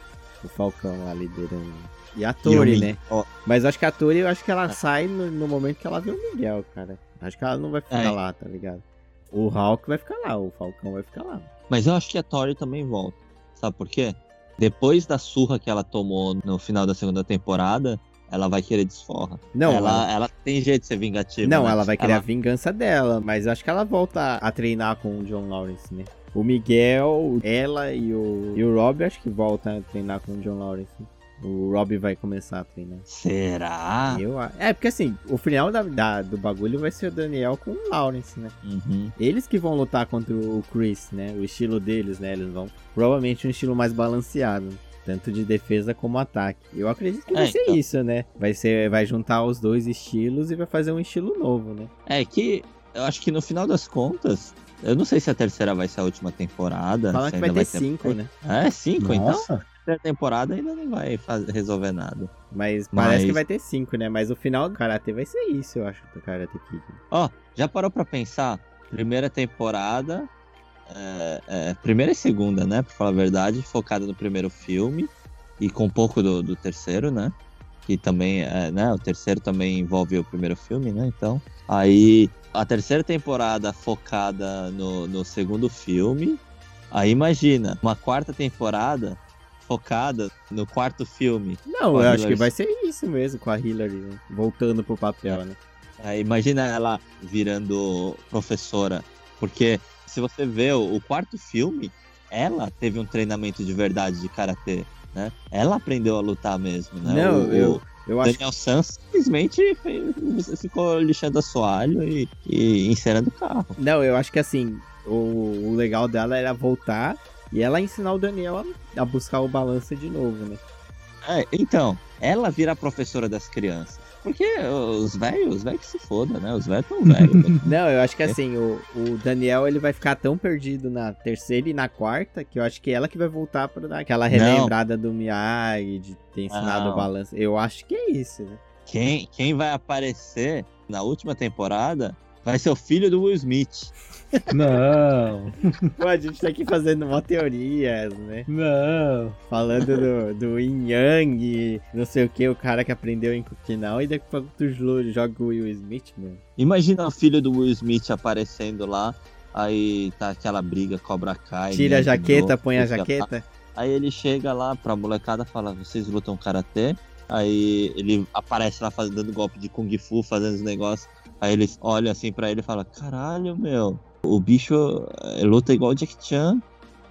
O Falcão lá liderando. E a Tori, né? ó, Mas acho que a Tori, eu acho que ela Ah. sai no, no momento que ela vê o Miguel, cara. Acho que ela não vai ficar É. lá, tá ligado? O Hulk vai ficar lá, o Falcão vai ficar lá. Mas eu acho que a Tori também volta. Sabe por quê? Depois da surra que ela tomou no final da segunda temporada, ela vai querer desforra. Não, ela, ela- ela tem jeito de ser vingativa. Não, né? ela vai querer a vingança dela, mas eu acho que ela volta a treinar com o John Lawrence, né? O Miguel, ela e o, e o Rob acho que voltam a treinar com o John Lawrence. O Rob vai começar a treinar. Será? Eu, é, porque assim, o final da, da- do bagulho vai ser o Daniel com o Lawrence, né? Uhum. Eles que vão lutar contra o Chris, né? O estilo deles, né? Eles vão. Provavelmente um estilo mais balanceado. Tanto de defesa como ataque. Eu acredito que vai É, ser então. isso, né? Vai, ser, vai juntar os dois estilos e vai fazer um estilo novo, né? É que eu acho que no final das contas, eu não sei se a terceira vai ser a última temporada. Fala que vai ainda ter cinco, né? É, cinco, então. Nossa, A terceira temporada ainda não vai fazer, resolver nada. Mas parece Mas- que vai ter cinco, né? Mas o final do Karate vai ser isso, eu acho, do Karate Kid. Ó, já parou pra pensar? Primeira temporada. É, é, primeira e segunda, né? Pra falar a verdade, focada no primeiro filme e com um pouco do, do terceiro, né? Que também, é, né? O terceiro também envolve o primeiro filme, né? Então, aí a terceira temporada focada no, no segundo filme. Aí imagina, uma quarta temporada focada no quarto filme. Não, eu acho que vai ser isso mesmo com a Hillary, né? Voltando pro papel, né? É, imagina ela virando professora. Porque se você vê o, o quarto filme, ela teve um treinamento de verdade de karatê. Né? Ela aprendeu a lutar mesmo, né? Não, o, eu, eu acho Daniel Sans simplesmente ficou lixando assoalho e, e encerando o carro. Não, eu acho que assim, o, o legal dela era voltar e ela ensinar o Daniel a, a buscar o balanço de novo, né? É, então, ela vira a professora das crianças. Porque os velhos, os velhos que se foda, né? Os velhos tão velhos. né? Não, eu acho que assim, o, o Daniel ele vai ficar tão perdido na terceira e na quarta que eu acho que ela que vai voltar pra dar aquela relembrada do Miyagi, de ter ensinado Não. o balanço. Eu acho que é isso, né? quem, quem vai aparecer na última temporada vai ser o filho do Will Smith. Não, Pô, a gente tá aqui fazendo uma teorias, né? não. Falando do, do Yin Yang, não sei o que, o cara que aprendeu em final, e daqui a pouco tu jo- joga o Will Smith, mano. Imagina o filho do Will Smith aparecendo lá, aí tá aquela briga Cobra Kai. Tira a né, jaqueta, novo, põe a lá. jaqueta. Aí ele chega lá pra molecada e fala, vocês lutam karatê? Aí ele aparece lá fazendo dando golpe de Kung Fu, fazendo os negócios. Aí eles olham assim pra ele e falam, caralho, meu, o bicho eh, luta igual o Jack Chan.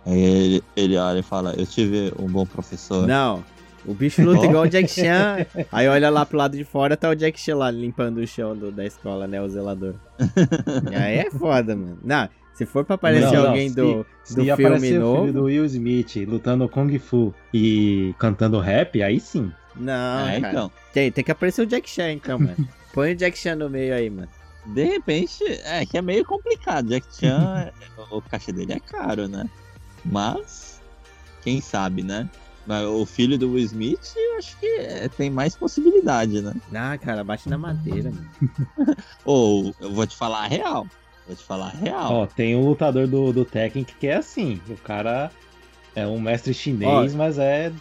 Aí ele, ele olha e fala, eu tive um bom professor. Não. O bicho luta igual o Jack Chan. Aí olha lá pro lado de fora, tá o Jack Chan lá limpando o chão do- da escola, né? O zelador. Aí é foda, mano. Não, se for pra aparecer Não, não, alguém se- do, Se do filme aparecer o novo. filho do Will Smith lutando Kung Fu e cantando rap, aí sim. Não, é, cara. então. Tem, tem que aparecer o Jack Chan, então, mano. Põe o Jack Chan no meio aí, mano. De repente, é que é meio complicado. Jack Chan, o cachê dele é caro, né? Mas, quem sabe, né? Mas o filho do Will Smith, eu acho que é, tem mais possibilidade, né? Ah, cara, bate na madeira, mano. Ou, eu vou te falar a real. Vou te falar a real. Ó, tem um lutador do, do Tekken que é assim. O cara é um mestre chinês, mas é,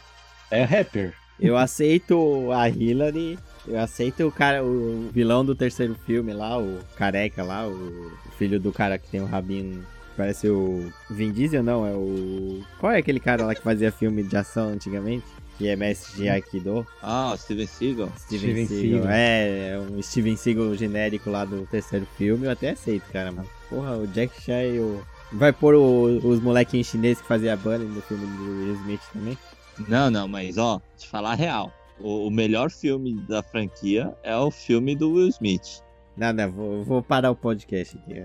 é rapper. Eu aceito a Hillary. Eu aceito o cara, o vilão do terceiro filme lá, o careca lá, o filho do cara que tem o rabinho. Parece o Vin Diesel, não? É o. Qual é aquele cara lá que fazia filme de ação antigamente? Que é mestre de Aikido? Ah, o Steven Seagal. Steven, Steven Seagal. Seagal. É, é um Steven Seagal genérico lá do terceiro filme. Eu até aceito, cara. Mas, porra, o Jack Chan e o. Vai pôr o- os molequinhos chineses que fazia bunny no filme do Will Smith também? Não, não, mas ó, te falar a real. O, o melhor filme da franquia é o filme do Will Smith. Não, não, vou, vou parar o podcast aqui.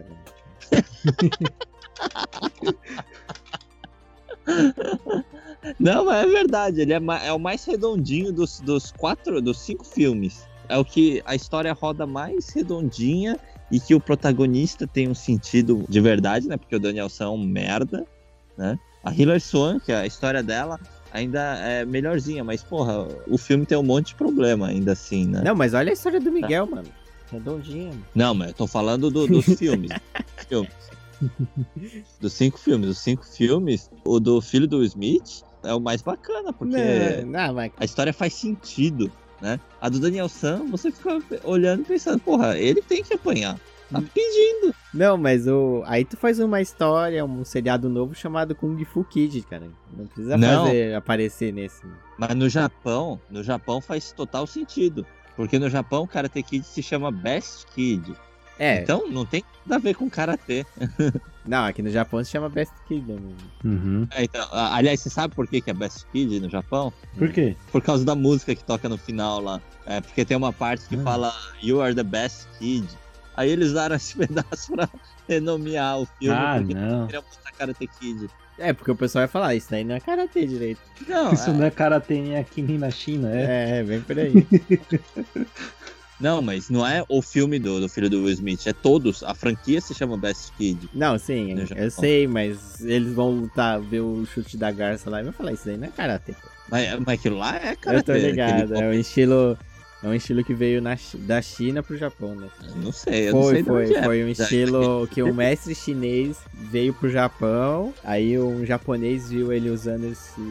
Não, mas é verdade. Ele é, é o mais redondinho dos, dos quatro, dos cinco filmes. É o que a história roda mais redondinha e que o protagonista tem um sentido de verdade, né? Porque o Daniel é um merda, né? A Hilary Swank, a história dela ainda é melhorzinha, mas porra, o filme tem um monte de problema ainda assim, né? Não, mas olha a história do Miguel, mano. Redondinha. mano. Não, mas eu tô falando do- dos filmes. filmes. Dos cinco filmes. Os cinco filmes, o do filho do Smith é o mais bacana, porque Não, não, mas a história faz sentido, né? A do Daniel San, você fica olhando e pensando, porra, ele tem que apanhar. Tá pedindo. Não, mas o. Aí tu faz uma história, um seriado novo chamado Kung Fu Kid, cara. Não precisa Não. fazer aparecer nesse. Mas no Japão, no Japão faz total sentido. Porque no Japão, Karate Kid se chama Best Kid. É, Então não tem nada a ver com Karatê. não, aqui no Japão se chama Best Kid. né? Uhum. É, então, aliás, você sabe por que, que é Best Kid no Japão? Por quê? Por causa da música que toca no final lá. É, porque tem uma parte que Ah. fala You are the best kid. Aí eles usaram esse pedaço pra renomear o filme, Ah, porque não. queriam botar Karate Kid. É, porque o pessoal vai falar, isso daí não é karatê direito. Não, Isso é- não é karatê nem aqui nem na China, é? É, é bem por aí. não, mas não é o filme do, do filho do Will Smith, é todos. A franquia se chama Best Kid. Não, sim, eu sei, mas eles vão lutar, ver o chute da garça lá e vão falar, isso daí não é karatê. pô. Mas, mas aquilo lá é Eu Karate. tô ligado, aquele é um estilo. É um estilo que veio na da China pro Japão, né? Não sei, eu não Foi, sei de foi, onde é. foi um estilo que um mestre chinês veio pro Japão, aí um japonês viu ele usando esse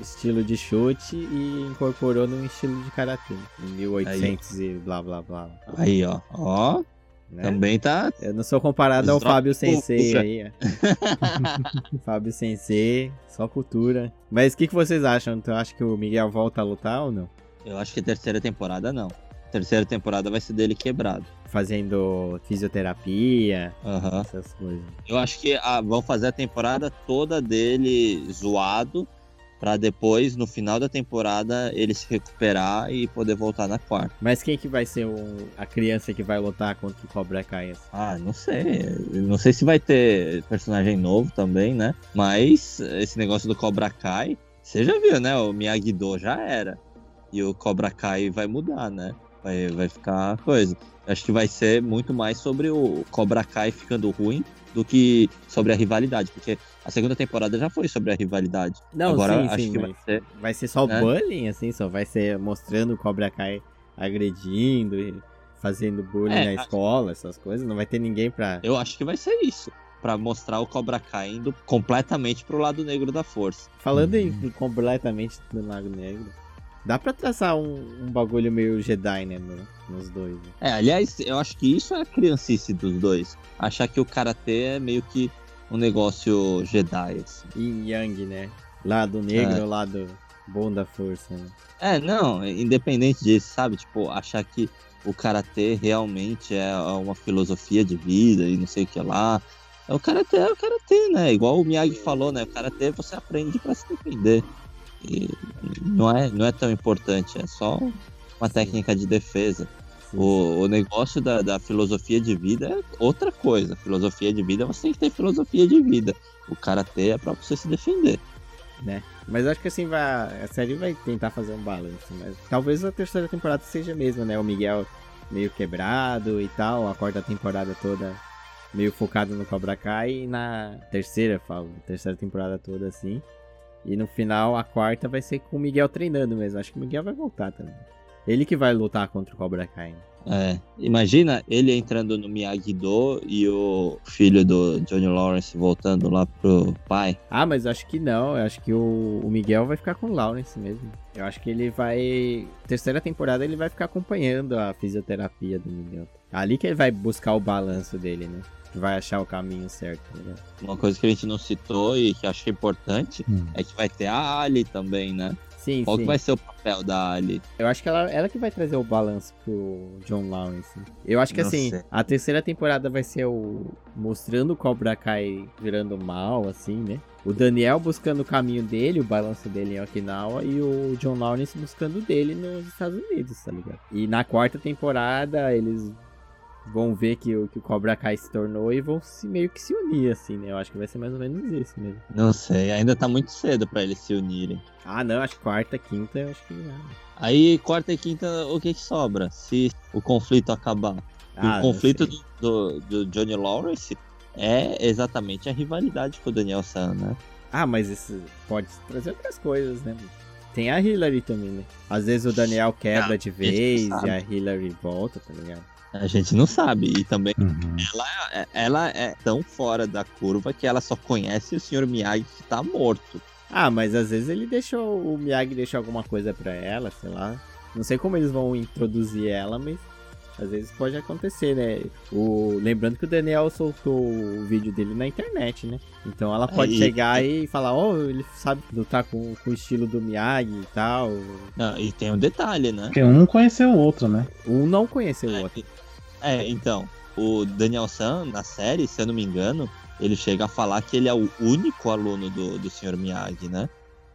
estilo de chute e incorporou num estilo de karatê, em 1800 e blá blá blá. Aí, ó. Ó, Né? também tá. Eu não sou comparado ao Fábio Sensei cultura. aí, ó. Fábio Sensei, só cultura. Mas o que, que vocês acham? Tu acha que o Miguel volta a lutar ou não? Eu acho que terceira temporada não. Terceira temporada vai ser dele quebrado. fazendo fisioterapia, Aham. essas coisas. Eu acho que ah, vão fazer a temporada toda dele zoado pra depois, no final da temporada, ele se recuperar e poder voltar na quarta. Mas quem que vai ser o- a criança que vai lutar contra o Cobra Kai? Ah, não sei. Não sei se vai ter personagem novo também, né? Mas esse negócio do Cobra Kai, você já viu, né? O Miyagi-Do já era. E o Cobra Kai vai mudar, né? Vai, vai ficar coisa. Acho que vai ser muito mais sobre o Cobra Kai ficando ruim do que sobre a rivalidade. Porque a segunda temporada já foi sobre a rivalidade. Não, Agora sim, acho sim, que vai ser. vai ser só né? bullying, assim, só vai ser mostrando o Cobra Kai agredindo e fazendo bullying É, na acho- escola, essas coisas. Não vai ter ninguém pra. Eu acho que vai ser isso. Pra mostrar o Cobra Kai indo completamente pro lado negro da força. Falando em Uhum. completamente do Lago Negro, dá pra traçar um, um bagulho meio Jedi, né, no- nos dois. né? É, aliás, eu acho que isso é a criancice dos dois. Achar que o karatê é meio que um negócio Jedi, assim. Yin Yang, né? Lado negro, É. lado bom da força, né? É, não, independente disso, sabe? Tipo, achar que o karatê realmente é uma filosofia de vida e não sei o que lá. É, O karatê é o karatê, né? Igual o Miyagi falou, né? O karatê você aprende pra se defender. E não é, não é tão importante, é só uma técnica de defesa. O, o negócio da, da filosofia de vida é outra coisa. Filosofia de vida, você tem que ter filosofia de vida. O karatê é pra você se defender. Mas acho que assim vai. A série vai tentar fazer um balanço, mas talvez a terceira temporada seja mesmo, né? O Miguel meio quebrado e tal, a quarta temporada toda meio focado no Cobra Kai e na terceira, falo, terceira temporada toda assim. E no final a quarta vai ser com o Miguel treinando mesmo. Acho que o Miguel vai voltar também. Ele que vai lutar contra o Cobra Kai. né? É, imagina ele entrando no Miyagi-Do e o filho do Johnny Lawrence voltando lá pro pai. Ah, mas acho que não. Eu acho que o, o Miguel vai ficar com o Lawrence mesmo. Eu acho que ele vai. Terceira temporada ele vai ficar acompanhando a fisioterapia do Miguel. Ali que ele vai buscar o balanço dele, né? Que vai achar o caminho certo, tá ligado? Uma coisa que a gente não citou e que eu acho que é importante Hum. é que vai ter a Ali também, né? Sim, Qual sim. que vai ser o papel da Ali? Eu acho que ela, ela que vai trazer o balanço pro John Lawrence. Eu acho que Não assim, sei. a terceira temporada vai ser o. mostrando o Cobra Kai virando mal, assim, né? O Daniel buscando o caminho dele, o balanço dele em Okinawa, e o John Lawrence buscando o dele nos Estados Unidos, tá ligado? E na quarta temporada eles vão ver que o, que o Cobra Kai se tornou e vão se meio que se unir, assim, né? Eu acho que vai ser mais ou menos isso mesmo. Não sei, ainda tá muito cedo pra eles se unirem. Ah, não, acho que quarta, quinta, eu acho que não. Aí, quarta e quinta, o que que sobra? Se o conflito acabar. Ah, o conflito do, do, do Johnny Lawrence é exatamente a rivalidade com o Daniel San, né? Ah, mas isso pode trazer outras coisas, né? Tem a Hillary também, né? Às vezes o Daniel quebra Ah, de vez e a Hillary volta, tá ligado? A gente não sabe. E também Uhum. ela, é- ela é tão fora da curva que ela só conhece o Sr. Miyagi que tá morto. Ah, mas às vezes ele deixou, o Miyagi deixou alguma coisa pra ela, sei lá. Não sei como eles vão introduzir ela, mas às vezes pode acontecer, né? O... Lembrando que o Daniel soltou o vídeo dele na internet, né? Então ela pode Aí- chegar e falar, ó, ele sabe lutar com, com o estilo do Miyagi e tal. Não, e tem um detalhe, né? Porque um não conheceu o outro, né? Um não conheceu o outro. É, então, o Daniel San, na série, se eu não me engano, ele chega a falar que ele é o único aluno do, do Sr. Miyagi, né?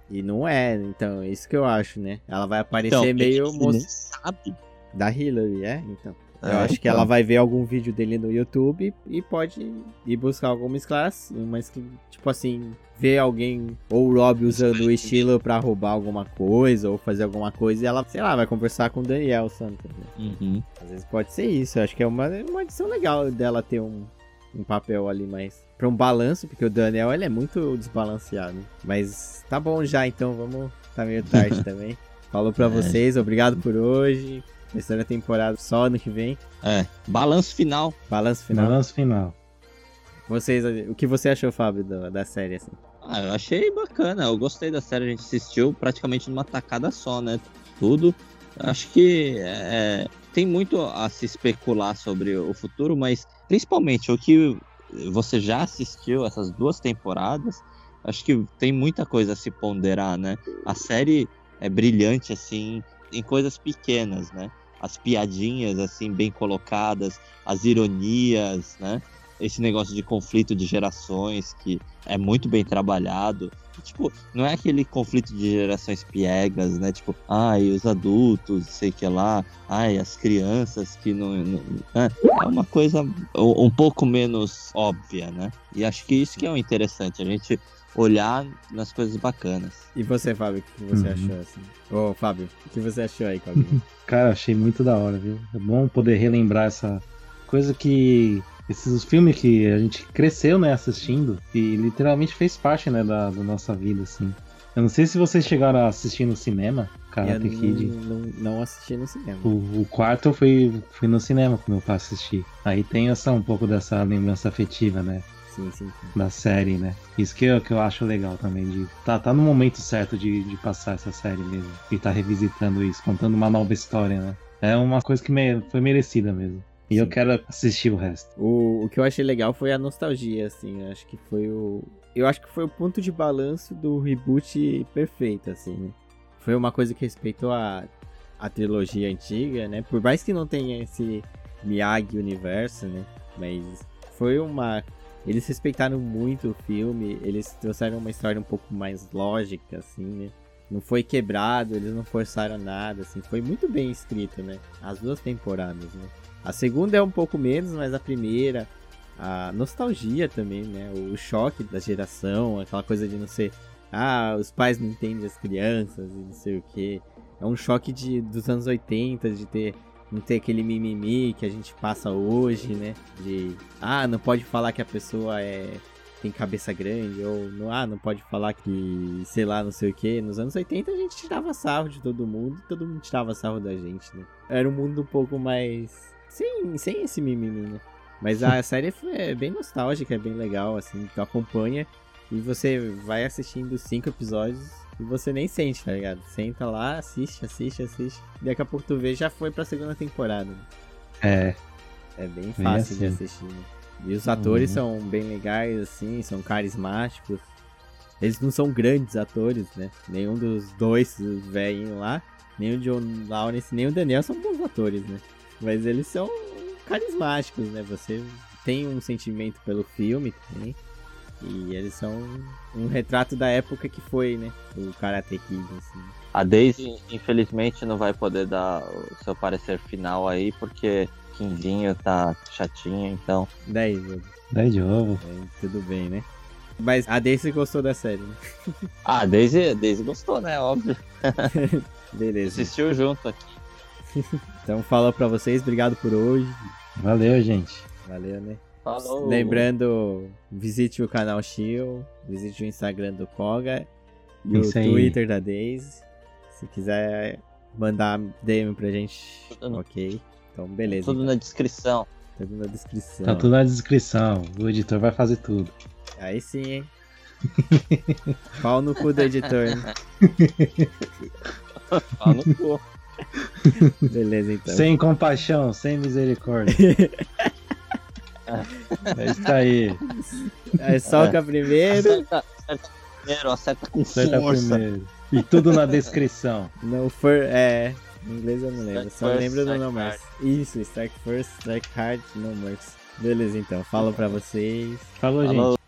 E não é, então, é isso que eu acho, né? Ela vai aparecer Então, meio moço sabe. da Hillary, é? Então. Eu É, acho que então. ela vai ver algum vídeo dele no YouTube e pode ir buscar alguma esclareção, mas tipo assim, ver alguém ou o Rob usando o estilo pra roubar alguma coisa ou fazer alguma coisa e ela, sei lá, vai conversar com o Daniel Santos. né? Uhum. Às vezes pode ser isso, eu acho que é uma, uma edição legal dela ter um, um papel ali mais pra um balanço, porque o Daniel ele é muito desbalanceado. Mas tá bom já, então vamos, tá meio tarde também. Falou pra É. vocês, obrigado por hoje. Terceira temporada só ano que vem. É, balanço final. Balanço final. Balanço final. Vocês, o que você achou, Fábio, da, da série, assim? Ah, eu achei bacana, eu gostei da série, a gente assistiu praticamente numa tacada só, né? Tudo. Acho que é, tem muito a se especular sobre o futuro, mas principalmente o que você já assistiu essas duas temporadas, acho que tem muita coisa a se ponderar, né? A série é brilhante, assim, em coisas pequenas, né? as piadinhas assim bem colocadas, as ironias, né? Esse negócio de conflito de gerações que é muito bem trabalhado. Tipo, não é aquele conflito de gerações piegas, né? Tipo, ai, os adultos, sei que lá, ai, as crianças que não. não né? é uma coisa um pouco menos óbvia, né? E acho que isso que é o interessante, a gente olhar nas coisas bacanas. E você, Fábio, o que você Uhum. achou assim? Ô, Fábio, o que você achou aí, Cláudio? Cara, achei muito da hora, viu? É bom poder relembrar essa coisa que. Esses filmes que a gente cresceu, né, assistindo, e literalmente fez parte, né, da, da nossa vida, assim. Eu não sei se vocês chegaram a assistir no cinema, Karate Kid. não, não, não assisti no cinema. O, o quarto eu fui, fui no cinema com meu pai assistir. Aí tem essa, um pouco dessa lembrança afetiva, né? Sim, sim, sim. Da série, né? Isso que eu, que eu acho legal também. De, tá, tá no momento certo de, de passar essa série mesmo. E tá revisitando isso, contando uma nova história, né? É uma coisa que me- foi merecida mesmo. E eu quero assistir o resto. O, o que eu achei legal foi a nostalgia, assim. eu Acho que foi o. Eu acho que foi o ponto de balanço do reboot perfeito, assim. Foi uma coisa que respeitou a, a trilogia antiga, né? Por mais que não tenha esse Miyagi universo, né? Mas foi uma. Eles respeitaram muito o filme, eles trouxeram uma história um pouco mais lógica, assim, né? Não foi quebrado, eles não forçaram nada, assim. Foi muito bem escrito, né? As duas temporadas, né? A segunda é um pouco menos, mas a primeira, a nostalgia também, né? O choque da geração, aquela coisa de não ser, ah, os pais não entendem as crianças e não sei o que. É um choque de, dos anos 80, de ter não ter aquele mimimi que a gente passa hoje, né? De, ah, não pode falar que a pessoa é tem cabeça grande, ou ah, não pode falar que, sei lá, não sei o que. Nos anos 80 a gente tirava sarro de todo mundo todo mundo tirava sarro da gente, né? Era um mundo um pouco mais. Sem, sem esse mimimi, né? Mas a série é bem nostálgica, é bem legal, assim, tu acompanha e você vai assistindo cinco episódios e você nem sente, tá ligado? Senta lá, assiste, assiste, assiste. Daqui a pouco tu vê, já foi pra segunda temporada. Né? É, É bem fácil de assim. assistir. Né? E os atores Uhum. são bem legais, assim, são carismáticos. Eles não são grandes atores, né? Nenhum dos dois velhinhos lá, nem o John Lawrence, nem o Daniel são bons atores, né? Mas eles são carismáticos, né? Você tem um sentimento pelo filme também. E eles são um retrato da época que foi, né? O Karate Kid, assim. A Daisy, infelizmente, não vai poder dar o seu parecer final aí, porque Quinzinho tá chatinho, então. Daí, Diego, daí de novo. é, tudo bem, né? Mas a Daisy gostou da série, né? Ah, a Daisy, a Daisy gostou, né? Óbvio. Beleza. Assistiu junto aqui. Então fala pra vocês, obrigado por hoje. Valeu, gente. Valeu, né? Falou. Lembrando, visite o canal Shio, visite o Instagram do Koga e Isso o aí. Twitter da Daisy. Se quiser mandar DM pra gente, Tudo- ok. Então, beleza. Tudo na descrição. Tudo na descrição. Tá tudo na descrição. O editor vai fazer tudo. Aí sim, hein? Pau no cu do editor, né? Fala no cu. Beleza, então. Sem compaixão, sem misericórdia. é isso aí. Aí soca primeiro, Acerta, acerta primeiro, acerta com Acerta força. primeiro. E tudo na descrição. não for. É. Em inglês eu não lembro, Strike só first, lembro do No Mercy. Isso, strike first, strike hard, no mercy. Beleza, então. Falo pra vocês. Falou, Falou. gente.